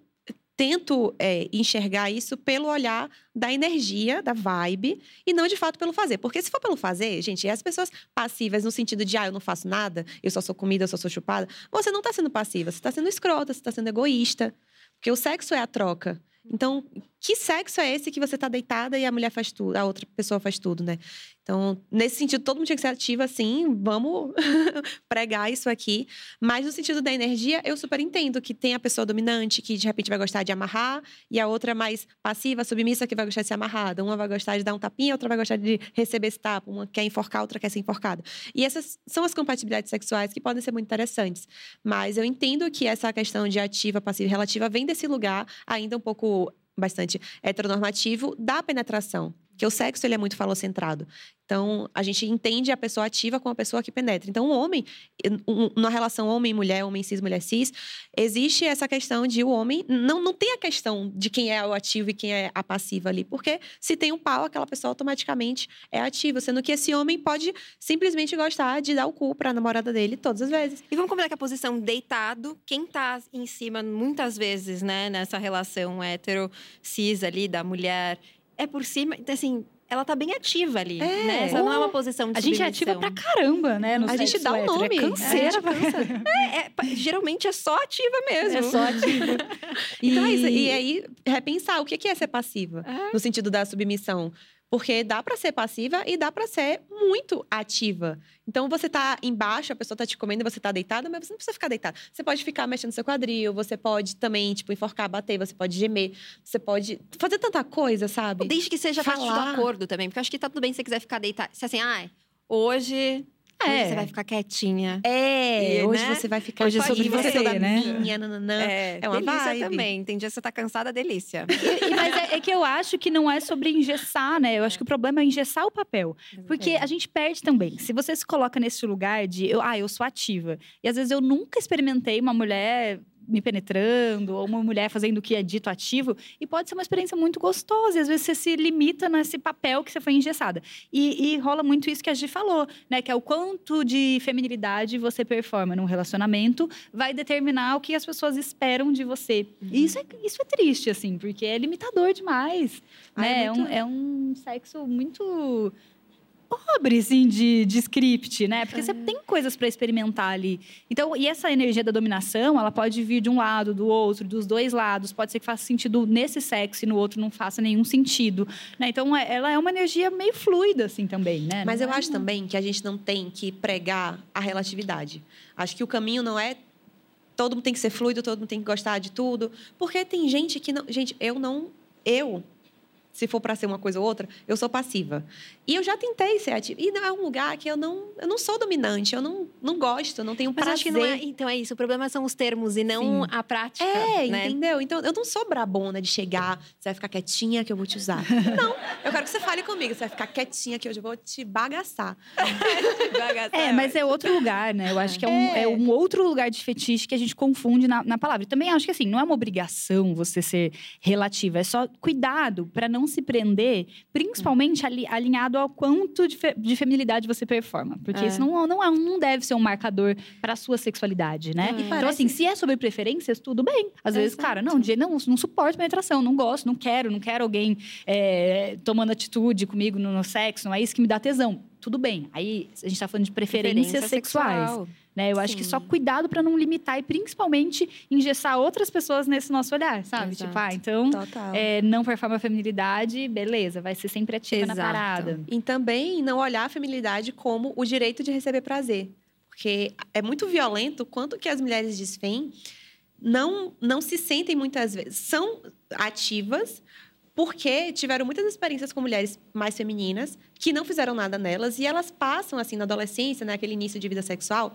tento é, enxergar isso pelo olhar da energia, da vibe, e não de fato pelo fazer. Porque se for pelo fazer, gente, as pessoas passivas no sentido de, ah, eu não faço nada, eu só sou comida, eu só sou chupada, você não está sendo passiva, você está sendo escrota, você está sendo egoísta. Porque o sexo é a troca. Então, que sexo é esse que você tá deitada e a mulher faz tudo, a outra pessoa faz tudo, né? Então, nesse sentido, todo mundo tinha que ser ativa, assim, vamos pregar isso aqui. Mas no sentido da energia, eu super entendo que tem a pessoa dominante que de repente vai gostar de amarrar, e a outra mais passiva, submissa, que vai gostar de ser amarrada. Uma vai gostar de dar um tapinha, outra vai gostar de receber esse tapa. Uma quer enforcar, outra quer ser enforcada. E essas são as compatibilidades sexuais que podem ser muito interessantes. Mas eu entendo que essa questão de ativa, passiva e relativa vem desse lugar ainda um pouco bastante heteronormativo da penetração. Que o sexo ele é muito falocentrado. Então, a gente entende a pessoa ativa como a pessoa que penetra. Então, o homem, na relação homem-mulher, homem cis, mulher cis, existe essa questão de o homem. Não, não tem a questão de quem é o ativo e quem é a passiva ali. Porque se tem um pau, aquela pessoa automaticamente é ativa. Sendo que esse homem pode simplesmente gostar de dar o cu para a namorada dele todas as vezes. E vamos combinar que a posição deitado, quem tá em cima, muitas vezes, né, nessa relação hétero-cis ali da mulher, é por cima. Então, assim, ela tá bem ativa ali, é. né? Essa oh, não é uma posição de A gente é ativa pra caramba, né? a gente dá o um nome. É canseira. É, é, geralmente é só ativa mesmo. É só ativa. então é isso. E aí, repensar o que é ser passiva. É. No sentido da submissão. Porque dá para ser passiva e dá para ser muito ativa. Então você tá embaixo, a pessoa tá te comendo você tá deitada, mas você não precisa ficar deitada. Você pode ficar mexendo seu quadril, você pode também, tipo, enforcar, bater, você pode gemer, você pode fazer tanta coisa, sabe? Desde que seja Falar. parte do acordo também. Porque eu acho que tá tudo bem se você quiser ficar deitada. Se assim, ah, hoje é. Você vai ficar quietinha. É, e, hoje né? você vai ficar hoje sobre você, toda né? minha, nananã. É, é uma delícia vibe. também. Tem dia que você tá cansada, delícia. E, e, mas é, é, que eu acho que não é sobre engessar, né? Eu acho que o problema é engessar o papel. Porque a gente perde também. Se você se coloca nesse lugar de, eu, ah, eu sou ativa. E às vezes eu nunca experimentei uma mulher me penetrando, ou uma mulher fazendo o que é dito ativo, e pode ser uma experiência muito gostosa, e às vezes você se limita nesse papel que você foi engessada. E, e rola muito isso que a Gi falou, né? Que é o quanto de feminilidade você performa num relacionamento, vai determinar o que as pessoas esperam de você. Uhum. E isso é, isso é triste, assim, porque é limitador demais. né? É, muito... é, um, é um sexo muito pobre, assim, de, de script, né? Porque você é. tem coisas para experimentar ali. Então, e essa energia da dominação, ela pode vir de um lado, do outro, dos dois lados. Pode ser que faça sentido nesse sexo e no outro não faça nenhum sentido. Né? Então, é, ela é uma energia meio fluida, assim, também, né? Mas não eu é acho uma... também que a gente não tem que pregar a relatividade. Acho que o caminho não é todo mundo tem que ser fluido, todo mundo tem que gostar de tudo. Porque tem gente que não. Gente, eu não. Eu se for para ser uma coisa ou outra, eu sou passiva. E eu já tentei ser ativa. E não é um lugar que eu não, eu não sou dominante, eu não, não gosto, eu não tenho Mas prazer. Acho que não é, então é isso, o problema são os termos e não Sim. a prática. É, né? entendeu? Então eu não sou brabona de chegar, você vai ficar quietinha que eu vou te usar. não, eu quero que você fale comigo, você vai ficar quietinha que hoje eu vou te bagaçar. bagaçar é, mas é outro lugar, né? Eu acho que é um, é. é um outro lugar de fetiche que a gente confunde na, na palavra. E também acho que assim, não é uma obrigação você ser relativa, é só cuidado para não não se prender, principalmente ali, alinhado ao quanto de, fe, de, feminilidade você performa. Porque é. isso não, não, é, não deve ser um marcador para a sua sexualidade, né? É. Então, parece... assim, se é sobre preferências, tudo bem. Às vezes, cara, não, não, não suporto penetração, não gosto, não quero, não quero alguém é, tomando atitude comigo no, no sexo, não é isso que me dá tesão. Tudo bem. Aí a gente está falando de preferências Preferência sexuais. Sexual. Né? Eu Sim. acho que só cuidado para não limitar e principalmente engessar outras pessoas nesse nosso olhar, sabe? Exato. Tipo, ah, então é, não performa a feminilidade, beleza, vai ser sempre ativa Exato. na parada. E também não olhar a feminilidade como o direito de receber prazer. Porque é muito violento quanto que as mulheres desfém não, não se sentem muitas vezes. São ativas, porque tiveram muitas experiências com mulheres mais femininas que não fizeram nada nelas e elas passam assim na adolescência, naquele né, início de vida sexual,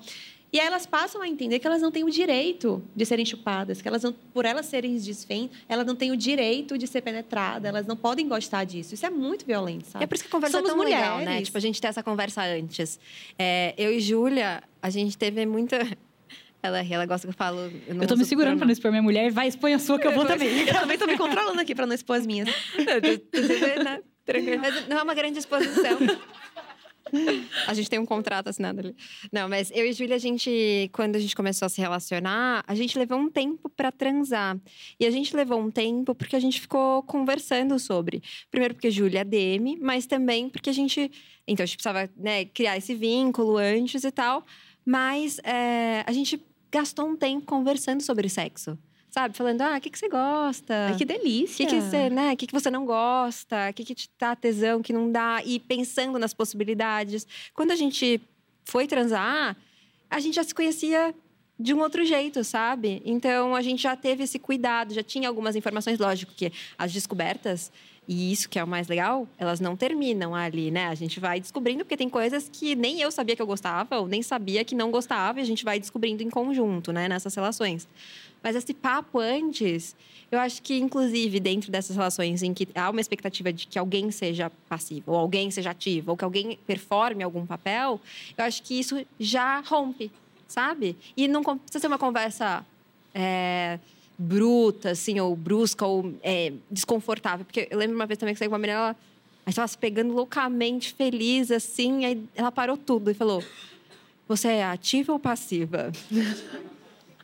e aí elas passam a entender que elas não têm o direito de serem chupadas, que elas não, por elas serem desfém, elas não têm o direito de ser penetrada, elas não podem gostar disso. Isso é muito violento, sabe? É por isso que a conversa Somos é tão mulheres. legal, né? Tipo, a gente ter essa conversa antes. É, eu e Júlia, a gente teve muita ela, ela gosta que eu falo. Eu, eu tô me segurando pra não expor minha mulher. Vai, expõe a sua que eu, eu vou também. Eu também tô me controlando aqui pra não expor as minhas. Mas não é uma grande exposição. a gente tem um contrato assinado ali. Não, mas eu e Júlia, a gente, quando a gente começou a se relacionar, a gente levou um tempo para transar. E a gente levou um tempo porque a gente ficou conversando sobre. Primeiro porque Júlia é DM, mas também porque a gente. Então, a gente precisava né, criar esse vínculo antes e tal. Mas é, a gente gastou um tempo conversando sobre sexo sabe? Falando, ah, o que, que você gosta? Ai, que delícia! O que, que você, né? Que, que você não gosta? O que, que te dá tesão, que não dá? E pensando nas possibilidades. Quando a gente foi transar, a gente já se conhecia de um outro jeito, sabe? Então a gente já teve esse cuidado, já tinha algumas informações, lógico que as descobertas e isso que é o mais legal, elas não terminam ali, né? A gente vai descobrindo, porque tem coisas que nem eu sabia que eu gostava, ou nem sabia que não gostava, e a gente vai descobrindo em conjunto, né? Nessas relações. Mas esse papo antes, eu acho que, inclusive, dentro dessas relações em que há uma expectativa de que alguém seja passivo, ou alguém seja ativo, ou que alguém performe algum papel, eu acho que isso já rompe, sabe? E não precisa ser uma conversa. É, bruta, assim, ou brusca, ou é, desconfortável. Porque eu lembro uma vez também que saí com uma menina, ela estava se pegando loucamente feliz, assim, aí ela parou tudo e falou: Você é ativa ou passiva?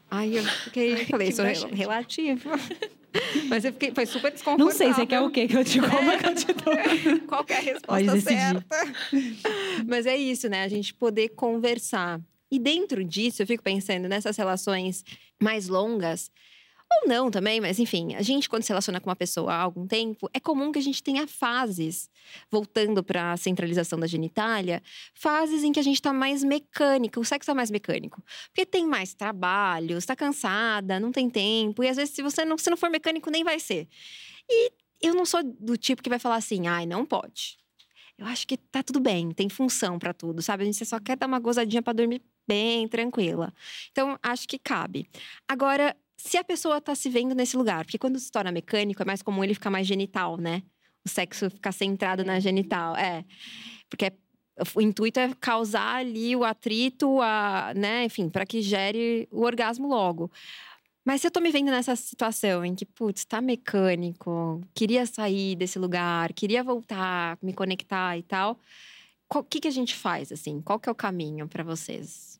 Aí eu fiquei, Ai, falei, sou relativa. Mas eu fiquei, foi super desconfortável. Não sei, você quer o quê que eu te como, é. que eu te dou. Qual é a resposta certa? Mas é isso, né? A gente poder conversar. E dentro disso, eu fico pensando nessas relações mais longas, ou não também, mas enfim, a gente, quando se relaciona com uma pessoa há algum tempo, é comum que a gente tenha fases, voltando para a centralização da genitália, fases em que a gente está mais mecânica, o sexo é mais mecânico. Porque tem mais trabalho, está cansada, não tem tempo, e às vezes, se você não, se não for mecânico, nem vai ser. E eu não sou do tipo que vai falar assim, ai, não pode. Eu acho que tá tudo bem, tem função para tudo, sabe? A gente só quer dar uma gozadinha para dormir bem, tranquila. Então, acho que cabe. Agora, se a pessoa tá se vendo nesse lugar, porque quando se torna mecânico é mais comum ele ficar mais genital, né? O sexo ficar centrado na genital, é. Porque o intuito é causar ali o atrito, a, né, enfim, para que gere o orgasmo logo. Mas se eu tô me vendo nessa situação em que, putz, tá mecânico, queria sair desse lugar, queria voltar, me conectar e tal, o que, que a gente faz, assim? Qual que é o caminho para vocês?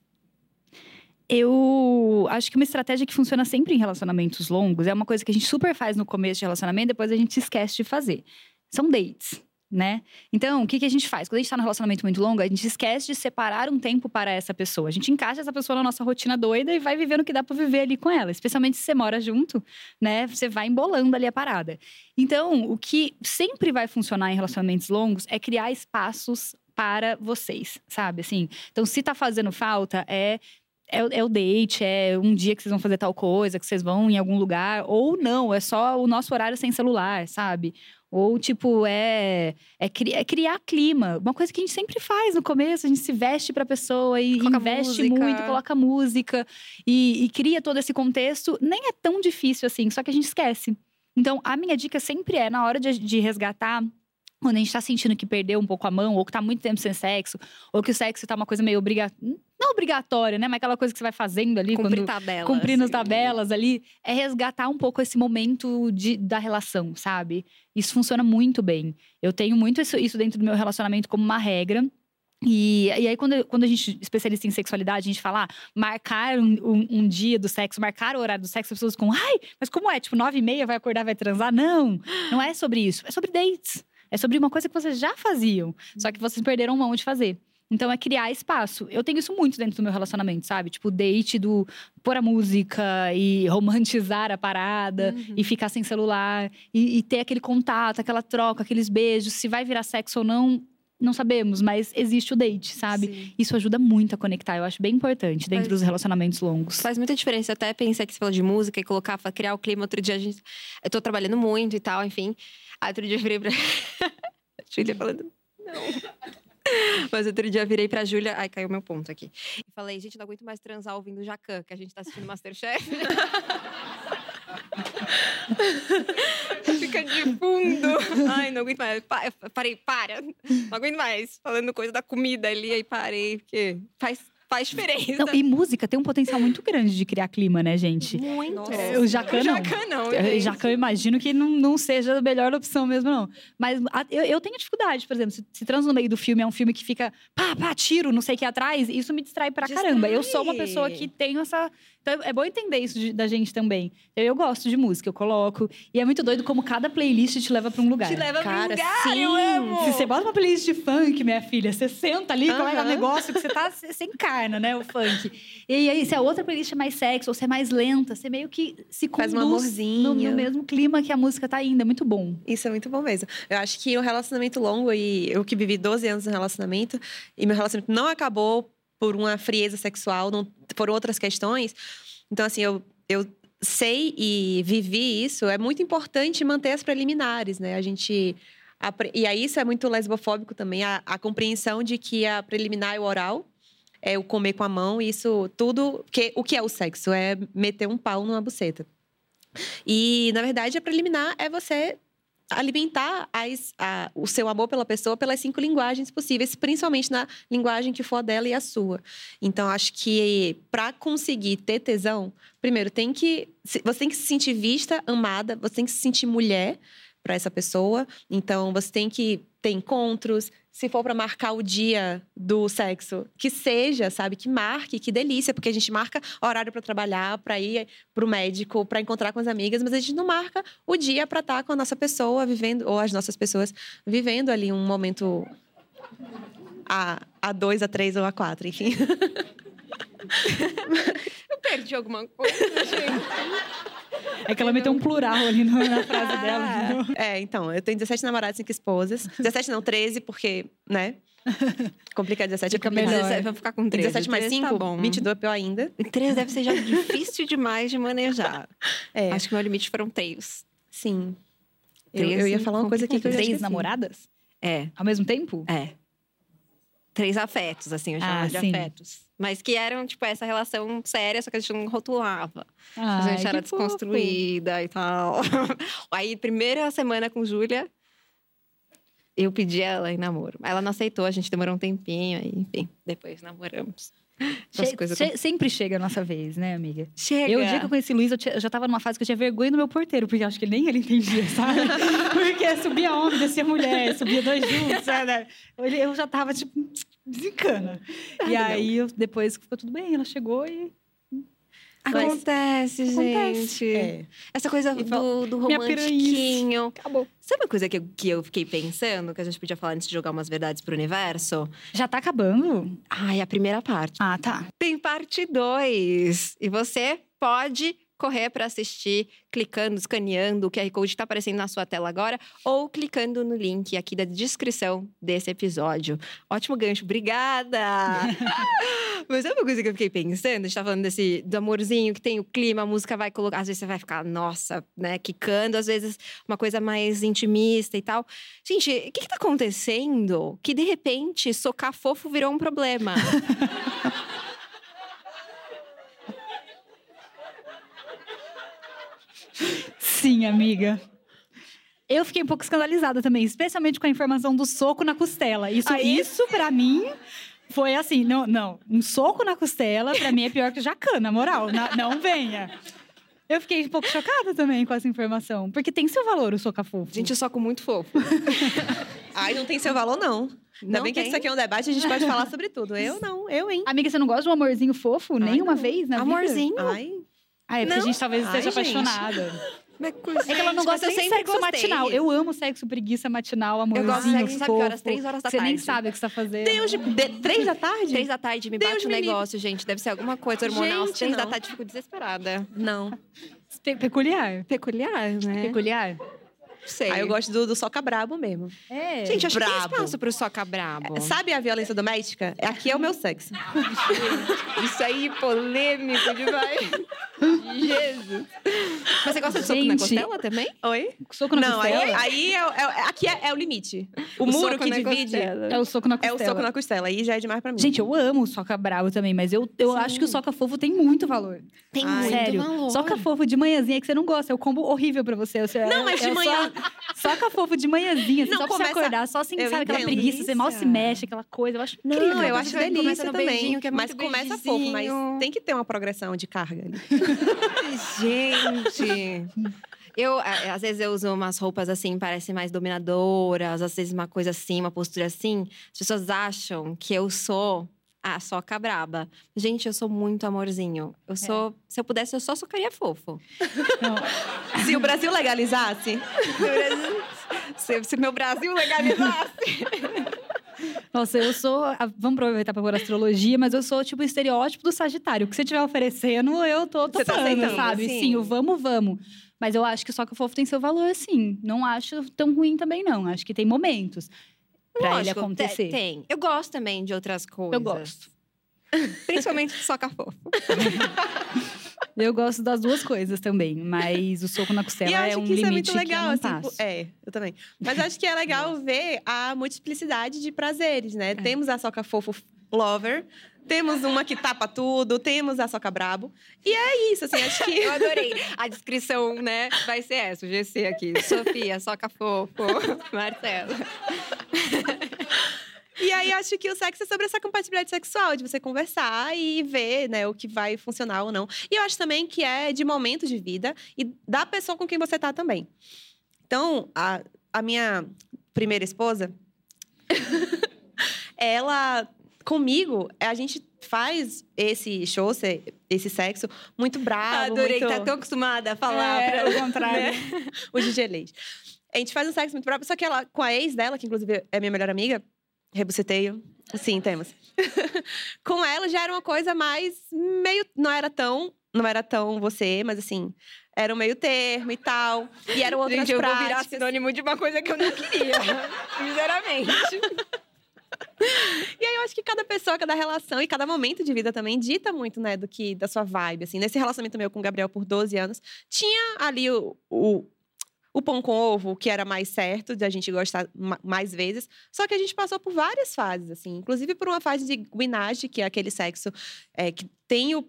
Eu acho que uma estratégia que funciona sempre em relacionamentos longos é uma coisa que a gente super faz no começo de relacionamento, depois a gente esquece de fazer. São dates, né? Então, o que, que a gente faz? Quando a gente tá num relacionamento muito longo, a gente esquece de separar um tempo para essa pessoa. A gente encaixa essa pessoa na nossa rotina doida e vai vivendo o que dá para viver ali com ela. Especialmente se você mora junto, né? Você vai embolando ali a parada. Então, o que sempre vai funcionar em relacionamentos longos é criar espaços para vocês, sabe? Assim, então se tá fazendo falta é é, é, o date, é um dia que vocês vão fazer tal coisa, que vocês vão em algum lugar, ou não, é só o nosso horário sem celular, sabe? Ou, tipo, é, é, cri, é criar clima. Uma coisa que a gente sempre faz no começo, a gente se veste pra pessoa e coloca investe música. muito, coloca música e, e cria todo esse contexto. Nem é tão difícil assim, só que a gente esquece. Então, a minha dica sempre é, na hora de, de resgatar quando a gente tá sentindo que perdeu um pouco a mão, ou que tá muito tempo sem sexo, ou que o sexo tá uma coisa meio obrigatória. Não obrigatória, né? Mas aquela coisa que você vai fazendo ali. Cumprir quando, tabelas. Cumprindo as tabelas ali. É resgatar um pouco esse momento de, da relação, sabe? Isso funciona muito bem. Eu tenho muito isso, isso dentro do meu relacionamento como uma regra. E, e aí, quando, quando a gente especialista em sexualidade, a gente fala, ah, marcar um, um, um, dia do sexo, marcar o horário do sexo, as pessoas ficam, ai, mas como é? Tipo, nove e meia vai acordar, vai transar? Não, não é sobre isso. É sobre dates. É sobre uma coisa que vocês já faziam, só que vocês perderam mão de fazer. Então é criar espaço. Eu tenho isso muito dentro do meu relacionamento, sabe? Tipo, date do pôr a música e romantizar a parada uhum. e ficar sem celular e, e, ter aquele contato, aquela troca, aqueles beijos. Se vai virar sexo ou não, não sabemos, mas existe o date, sabe? Sim. Isso ajuda muito a conectar. Eu acho bem importante dentro faz, dos relacionamentos longos. Faz muita diferença. Eu até pensei que você falou de música e colocar, criar o clima. Outro dia a gente. Eu tô trabalhando muito e tal, enfim. Aí outro dia eu virei pra. Júlia falando, não. Mas outro dia virei pra Júlia. Ai, caiu meu ponto aqui. E falei, gente, não aguento mais transar ouvindo Jacan, que a gente tá assistindo Masterchef. Fica de fundo. Ai, não aguento mais. parei, para. Não aguento mais. Falando coisa da comida ali, aí parei. Porque faz Faz diferença. Não, e música tem um potencial muito grande de criar clima, né, gente? Muito. Nossa. O Jacan O não. Jacan não, gente. Já que eu imagino que não, não seja a melhor opção mesmo, não. Mas a- eu, eu tenho dificuldade, por exemplo, se, se trans no meio do filme é um filme que fica pá, pá, tiro, não sei o que atrás, isso me distrai pra Distrai. caramba. Eu sou uma pessoa que tenho essa. Então é bom entender isso de- da gente também. Eu, eu gosto de música, eu coloco. E é muito doido como cada playlist te leva pra um lugar. Te leva Cara, pra um lugar, sim. eu amo. Se você bota uma playlist de funk, minha filha, você senta ali, qual é o Aham. negócio que você tá, você você encarna, né, o funk. E aí, se a outra playlist é mais sexo, ou se é mais lenta, você meio que se Faz conduz um amorzinho. no, no mesmo clima que a música tá indo, é muito bom. Isso é muito bom mesmo. Eu acho que o relacionamento longo, e eu que vivi 12 anos no relacionamento, e meu relacionamento não acabou por uma frieza sexual, não, por outras questões. Então, assim, eu, eu sei e vivi isso. É muito importante manter as preliminares, né? A gente. E aí, isso é muito lesbofóbico também, a, a compreensão de que a preliminar é o oral. É o comer com a mão, isso tudo. Que, o que é o sexo? É meter um pau numa buceta. E, na verdade, a preliminar é você alimentar as- a- o seu amor pela pessoa pelas cinco linguagens possíveis, principalmente na linguagem que for dela e a sua. Então, acho que para conseguir ter tesão, primeiro tem que você tem que se sentir vista, amada, você tem que se sentir mulher para essa pessoa. Então, você tem que ter encontros. Se for para marcar o dia do sexo, que seja, sabe, que marque, que delícia, porque a gente marca horário para trabalhar, para ir para o médico, para encontrar com as amigas, mas a gente não marca o dia para estar com a nossa pessoa vivendo, ou as nossas pessoas vivendo ali um momento a, a dois, a três ou a quatro, enfim. Eu perdi alguma coisa, gente. É que ela meteu um plural ali na frase dela. entendeu? É, então, eu tenho 17 namorados e 5 esposas. 17 não, 13, porque, né? Complicar 17 Fica é complicado. melhor. 17, vai ficar com 13. 17 mais 13 5, tá bom. 22 é pior ainda. 13 deve ser já difícil demais de manejar. É, Acho que meu limite foram três. sim. Eu, 13, eu ia falar uma coisa aqui que eu já Três namoradas? É, Ao mesmo tempo? é. Três afetos, assim, eu chamo Ah, de sim. afetos. Mas que eram, tipo, essa relação séria, só que a gente não rotulava. a Ai, gente era desconstruída e tal. Aí, primeira semana com Júlia, eu pedi ela em namoro. Ela não aceitou, a gente demorou um tempinho, aí, enfim, depois namoramos. Essas Che- che- sempre chega a nossa vez, né, amiga? Chega! Eu, o dia que eu conheci o Luiz, eu, eu já tava numa fase que eu tinha vergonha do meu porteiro, porque eu acho que nem ele entendia, sabe? porque subia homem, descia mulher, subia dois juntos, sabe? Eu já tava, tipo, desencana. E aí, eu- depois ficou tudo bem, ela chegou e. Acontece, Acontece. gente. É. Essa coisa E do, do romantiquinho. Acabou. Sabe uma coisa que eu, que eu fiquei pensando, que a gente podia falar antes de jogar umas verdades pro universo? Já tá acabando? Ai, a primeira parte. Ah, tá. Tem parte 2. E você pode correr para assistir clicando, escaneando o QR Code que está aparecendo na sua tela agora ou clicando no link aqui da descrição desse episódio. Ótimo gancho, obrigada! Mas sabe uma coisa que eu fiquei pensando? A gente tá falando desse do amorzinho que tem o clima, a música vai colocar. Às vezes você vai ficar, nossa, né, quicando, às vezes uma coisa mais intimista e tal. Gente, o que, que tá acontecendo? Que de repente socar fofo virou um problema. Sim, amiga. Eu fiquei um pouco escandalizada também, especialmente com a informação do soco na costela. Isso, Aí- isso para mim foi assim, não, não, um soco na costela para mim é pior que jacan, na moral, na- não venha. Eu fiquei um pouco chocada também com essa informação, porque tem seu valor o soca fofo. Gente, eu soco muito fofo. Ai, não tem seu valor, não. Ainda Não bem que tem? isso aqui é um debate, a gente pode falar sobre tudo. Eu não, eu, hein? Amiga, você não gosta de um amorzinho fofo nem Ai, uma não. vez na vida? Amorzinho? Ai, Ah, é porque Não? a gente talvez Ai, esteja gente. Apaixonada. É É que ela não gosta eu nem de sexo gostei. matinal. Eu amo sexo preguiça matinal, Eu amorzinho gosto de sexo, sabe que horas? Três horas da Você nem tarde. sabe o que você tá fazendo. Deus de, de- três da tarde? Três da tarde, me Deus bate um me livre. negócio, gente. Deve ser alguma coisa hormonal. Gente, três da não. tarde, fico desesperada. Não. Pe- peculiar. Peculiar, né? Peculiar. Sei. Aí eu gosto do, do soca brabo mesmo. É. Gente, acho que tem Brabo. espaço pro soca brabo. Sabe a violência doméstica? Aqui é o meu sexo. Isso aí, polêmico demais. Jesus. Mas você gosta de soco na Gente. costela também? Oi? Soco na Não, aí, costela? aí é, é- aqui é, é o limite. O, O muro soco que na divide costela. É o soco na é costela. o soco na costela. Aí já é demais pra mim. Gente, eu amo o soca bravo também, mas eu, eu acho que o soca fofo tem muito valor. Tem Ai, muito Sério. valor. Soca fofo de manhãzinha que você não gosta. É o combo horrível pra você. Você- Não, é- mas de é manhã- Só, soca fofo de manhãzinha, assim, Não, só pra você começa- acordar. Só assim, eu sabe? Aquela entendo. preguiça, você mal se Delícia. mexe, aquela coisa. Eu acho Não, incrível. eu acho delícia começa também. beijinho, que é mas começa fofo, mas tem que ter uma progressão de carga ali. Gente. Eu, a- às vezes, eu uso umas roupas assim, parecem mais dominadoras, às vezes uma coisa assim, uma postura assim. As pessoas acham que eu sou a soca braba. Gente, eu sou muito amorzinho. Eu sou. Se eu pudesse, eu só socaria fofo. Se o Brasil legalizasse, Se, se meu Brasil legalizasse. Nossa, eu sou. Vamos aproveitar pra pôr astrologia, mas eu sou tipo o estereótipo do Sagitário. O que você estiver oferecendo, eu tô Você tá topando, aceitando, sabe? sim. Sim, o vamos, vamos. Mas eu acho que o soca fofo tem seu valor, sim. Não acho tão ruim também, não. Acho que tem momentos pra ele Lógico, acontecer. te- Tem. Eu gosto também de outras coisas. Eu gosto. Principalmente de soca fofo. Eu gosto das duas coisas também, mas o soco na costela e eu é acho um que isso é limite muito legal, que eu não assim. pô- É, eu também. Mas acho que é legal ver a multiplicidade de prazeres, É. né? Temos a soca fofo lover, temos uma que tapa tudo, temos a soca brabo. E é isso, assim, acho que. Eu adorei. A descrição, né, vai ser essa, o GC aqui. Sofia, soca fofo, Marcela. E aí acho que o sexo é sobre essa compatibilidade sexual, de você conversar e ver, né, o que vai funcionar ou não. E eu acho também que é de momento de vida e da pessoa com quem você tá também. Então, a, a minha primeira esposa, ela comigo, a gente faz esse show, esse sexo muito bravo, adorei, muito... tá tão acostumada a falar. É, pra- o contrário. né? o Gigi Leite. A gente faz um sexo muito próprio, só que ela, com a ex dela, que inclusive é minha melhor amiga, rebuceteio. Sim, temos. com ela já era uma coisa mais meio. Não era tão. Não era tão você, mas assim, era um meio termo e tal. E eram outras Gente, eu vou práticas. virar sinônimo de uma coisa que eu não queria. Sinceramente. E aí eu acho que cada pessoa, cada relação e cada momento de vida também dita muito, né, do que da sua vibe, assim. Nesse relacionamento meu com o Gabriel por 12 anos, tinha ali o, o, o pão com ovo, que era mais certo de a gente gostar ma- mais vezes. Só que a gente passou por várias fases, assim. Inclusive por uma fase de guinage, que é aquele sexo é, que tem o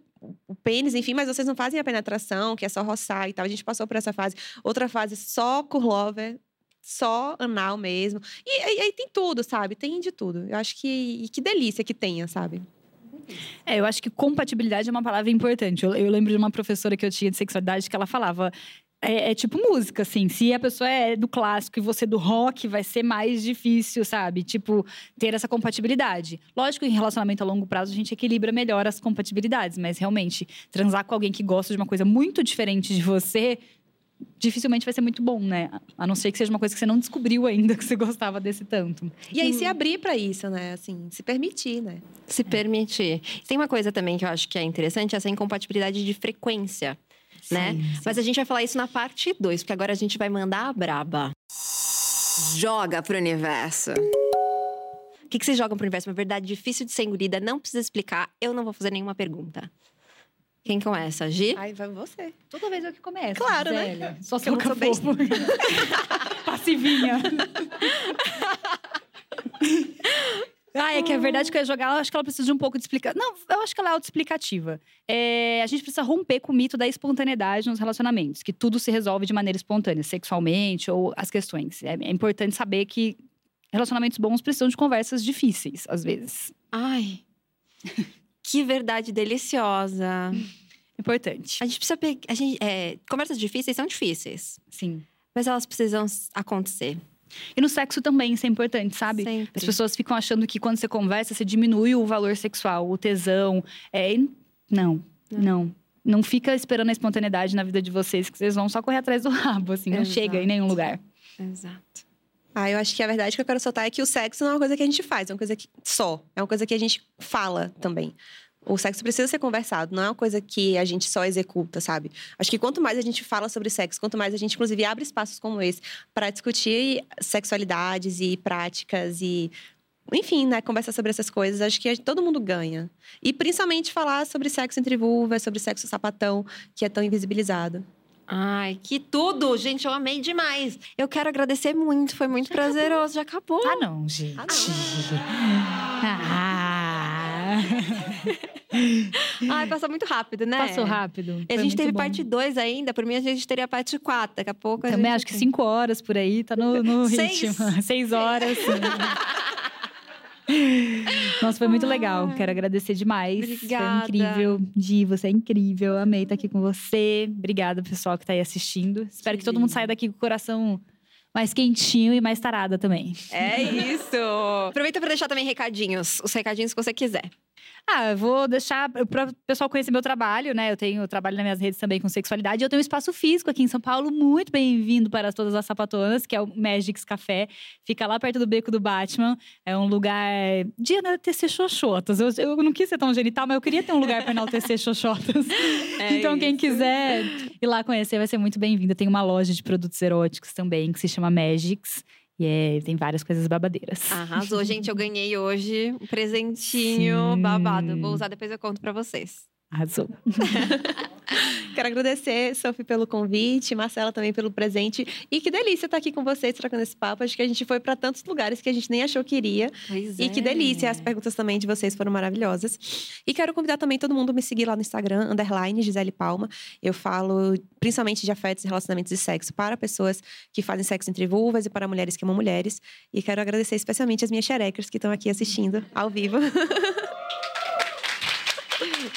o pênis, enfim, mas vocês não fazem a penetração, que é só roçar e tal. A gente passou por essa fase. Outra fase só curlover, só anal mesmo. E aí tem tudo, sabe? Tem de tudo. Eu acho que. E que delícia que tenha, sabe? É, eu acho que compatibilidade é uma palavra importante. Eu, eu lembro de uma professora que eu tinha de sexualidade que ela falava. É, é tipo música, assim. Se a pessoa é do clássico e você do rock, vai ser mais difícil, sabe? Tipo, ter essa compatibilidade. Lógico em relacionamento a longo prazo a gente equilibra melhor as compatibilidades, mas realmente, transar com alguém que gosta de uma coisa muito diferente de você. Dificilmente vai ser muito bom, né? A não ser que seja uma coisa que você não descobriu ainda que você gostava desse tanto. E aí se abrir pra isso, né? Assim, se permitir, né? Se permitir. Tem uma coisa também que eu acho que é interessante, essa incompatibilidade de frequência, né? Mas a gente vai falar isso na parte 2, porque agora a gente vai mandar a braba. Joga pro universo. O que, que vocês jogam pro universo? Uma verdade difícil de ser engolida, não precisa explicar, eu não vou fazer nenhuma pergunta. Quem começa? Gi? Ai, vai você. Toda vez eu que começo. Claro, né? Só Porque eu fofo. Passivinha. Ah, é que a verdade que eu ia jogar, eu acho que ela precisa de um pouco de explicação. Não, eu acho que ela é autoexplicativa. É, a gente precisa romper com o mito da espontaneidade nos relacionamentos, que tudo se resolve de maneira espontânea, sexualmente ou as questões. É, é importante saber que relacionamentos bons precisam de conversas difíceis, às vezes. Ai. Que verdade deliciosa. Importante. A gente precisa pegar. A gente, é, conversas difíceis são difíceis, Sim. mas elas precisam acontecer. E no sexo também, isso é importante, sabe? Sempre. As pessoas ficam achando que quando você conversa, você diminui o valor sexual, o tesão. É, e não, não. Não fica esperando a espontaneidade na vida de vocês, que vocês vão só correr atrás do rabo, assim. Não Exato. chega em nenhum lugar. Exato. Ah, eu acho que a verdade que eu quero soltar é que o sexo não é uma coisa que a gente faz, é uma coisa que só. É uma coisa que a gente fala também. O sexo precisa ser conversado, não é uma coisa que a gente só executa, sabe? Acho que quanto mais a gente fala sobre sexo, quanto mais a gente, inclusive, abre espaços como esse para discutir sexualidades e práticas e. Enfim, né? Conversar sobre essas coisas, acho que todo mundo ganha. E principalmente falar sobre sexo entre vulvas, sobre sexo sapatão, que é tão invisibilizado. Ai, que tudo! Gente, eu amei demais. Eu quero agradecer muito, foi muito prazeroso. Já acabou. Ah, não, gente. Ah, Ai, passou muito rápido, né? Passou rápido. E a gente teve bom. parte 2 ainda. Por mim, a gente teria parte 4. Daqui a pouco a Também gente acho que tem. cinco horas por aí, tá no, no Seis. ritmo. Seis horas. Nossa, foi muito legal. Quero agradecer demais. Obrigada. Foi incrível. Gi, você é incrível. Amei estar aqui com você. Obrigada, pessoal que tá aí assistindo. Espero que, todo mundo saia daqui com o coração mais quentinho e mais tarada também. É isso! Aproveita para deixar também recadinhos. Os recadinhos que você quiser. Ah, vou deixar para o pessoal conhecer meu trabalho, né? Eu tenho trabalho nas minhas redes também com sexualidade. Eu tenho um espaço físico aqui em São Paulo, muito bem-vindo para todas as sapatonas, que é o Magic's Café. Fica lá perto do Beco do Batman. É um lugar de enaltecer xoxotas. Eu, eu não quis ser tão genital, mas eu queria ter um lugar para enaltecer xoxotas. É então, quem isso. quiser ir lá conhecer vai ser muito bem-vindo. Tem uma loja de produtos eróticos também, que se chama Magic's. E é- tem várias coisas babadeiras. Arrasou, gente. Eu ganhei hoje um presentinho Sim. babado. Vou usar depois eu conto pra vocês. Arrasou. Quero agradecer, Sophie, pelo convite, Marcela também pelo presente. E que delícia estar aqui com vocês, trocando esse papo. Acho que a gente foi para tantos lugares que a gente nem achou que iria. Pois E que delícia, as perguntas também de vocês foram maravilhosas. E quero convidar também todo mundo a me seguir lá no Instagram, underline Gisele Palma. Eu falo principalmente de afetos e relacionamentos de sexo para pessoas que fazem sexo entre vulvas e para mulheres que amam mulheres. E quero agradecer especialmente as minhas xerecas que estão aqui assistindo ao vivo.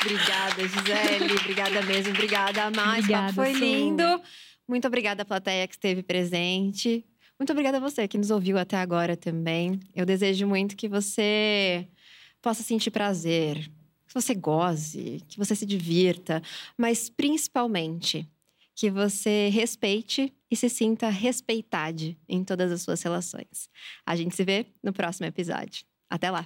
Obrigada, Gisele. Obrigada mesmo. Obrigada, Obrigada, foi lindo. Muito obrigada à plateia que esteve presente. Muito obrigada a você que nos ouviu até agora também. Eu desejo muito que você possa sentir prazer, que você goze, que você se divirta, mas principalmente que você respeite e se sinta respeitade em todas as suas relações. A gente se vê no próximo episódio. Até lá!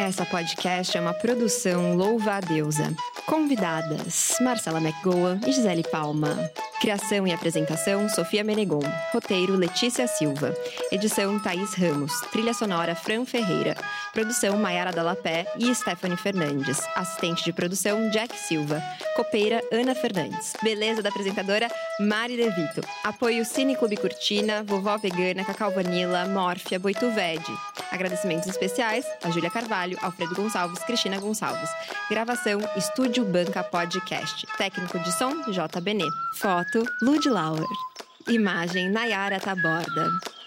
Essa podcast é uma produção Louva a Deusa. Convidadas: Marcela McGowan e Gisele Palma. Criação e apresentação: Sofia Menegon. Roteiro: Letícia Silva. Edição: Thaís Ramos. Trilha sonora: Fran Ferreira. Produção: Maiara Dalapé e Stephanie Fernandes. Assistente de produção: Jack Silva. Copeira: Ana Fernandes. Beleza da apresentadora: Mari Devito. Apoio Cine Clube Cortina, Vovó Vegana, Cacau Vanilla, Mórfia, Boituvede. Agradecimentos especiais a Júlia Carvalho, Alfredo Gonçalves, Cristina Gonçalves. Gravação Estúdio Banca Podcast. Técnico de som J. Benê. Foto Lud Lauer. Imagem Nayara Taborda.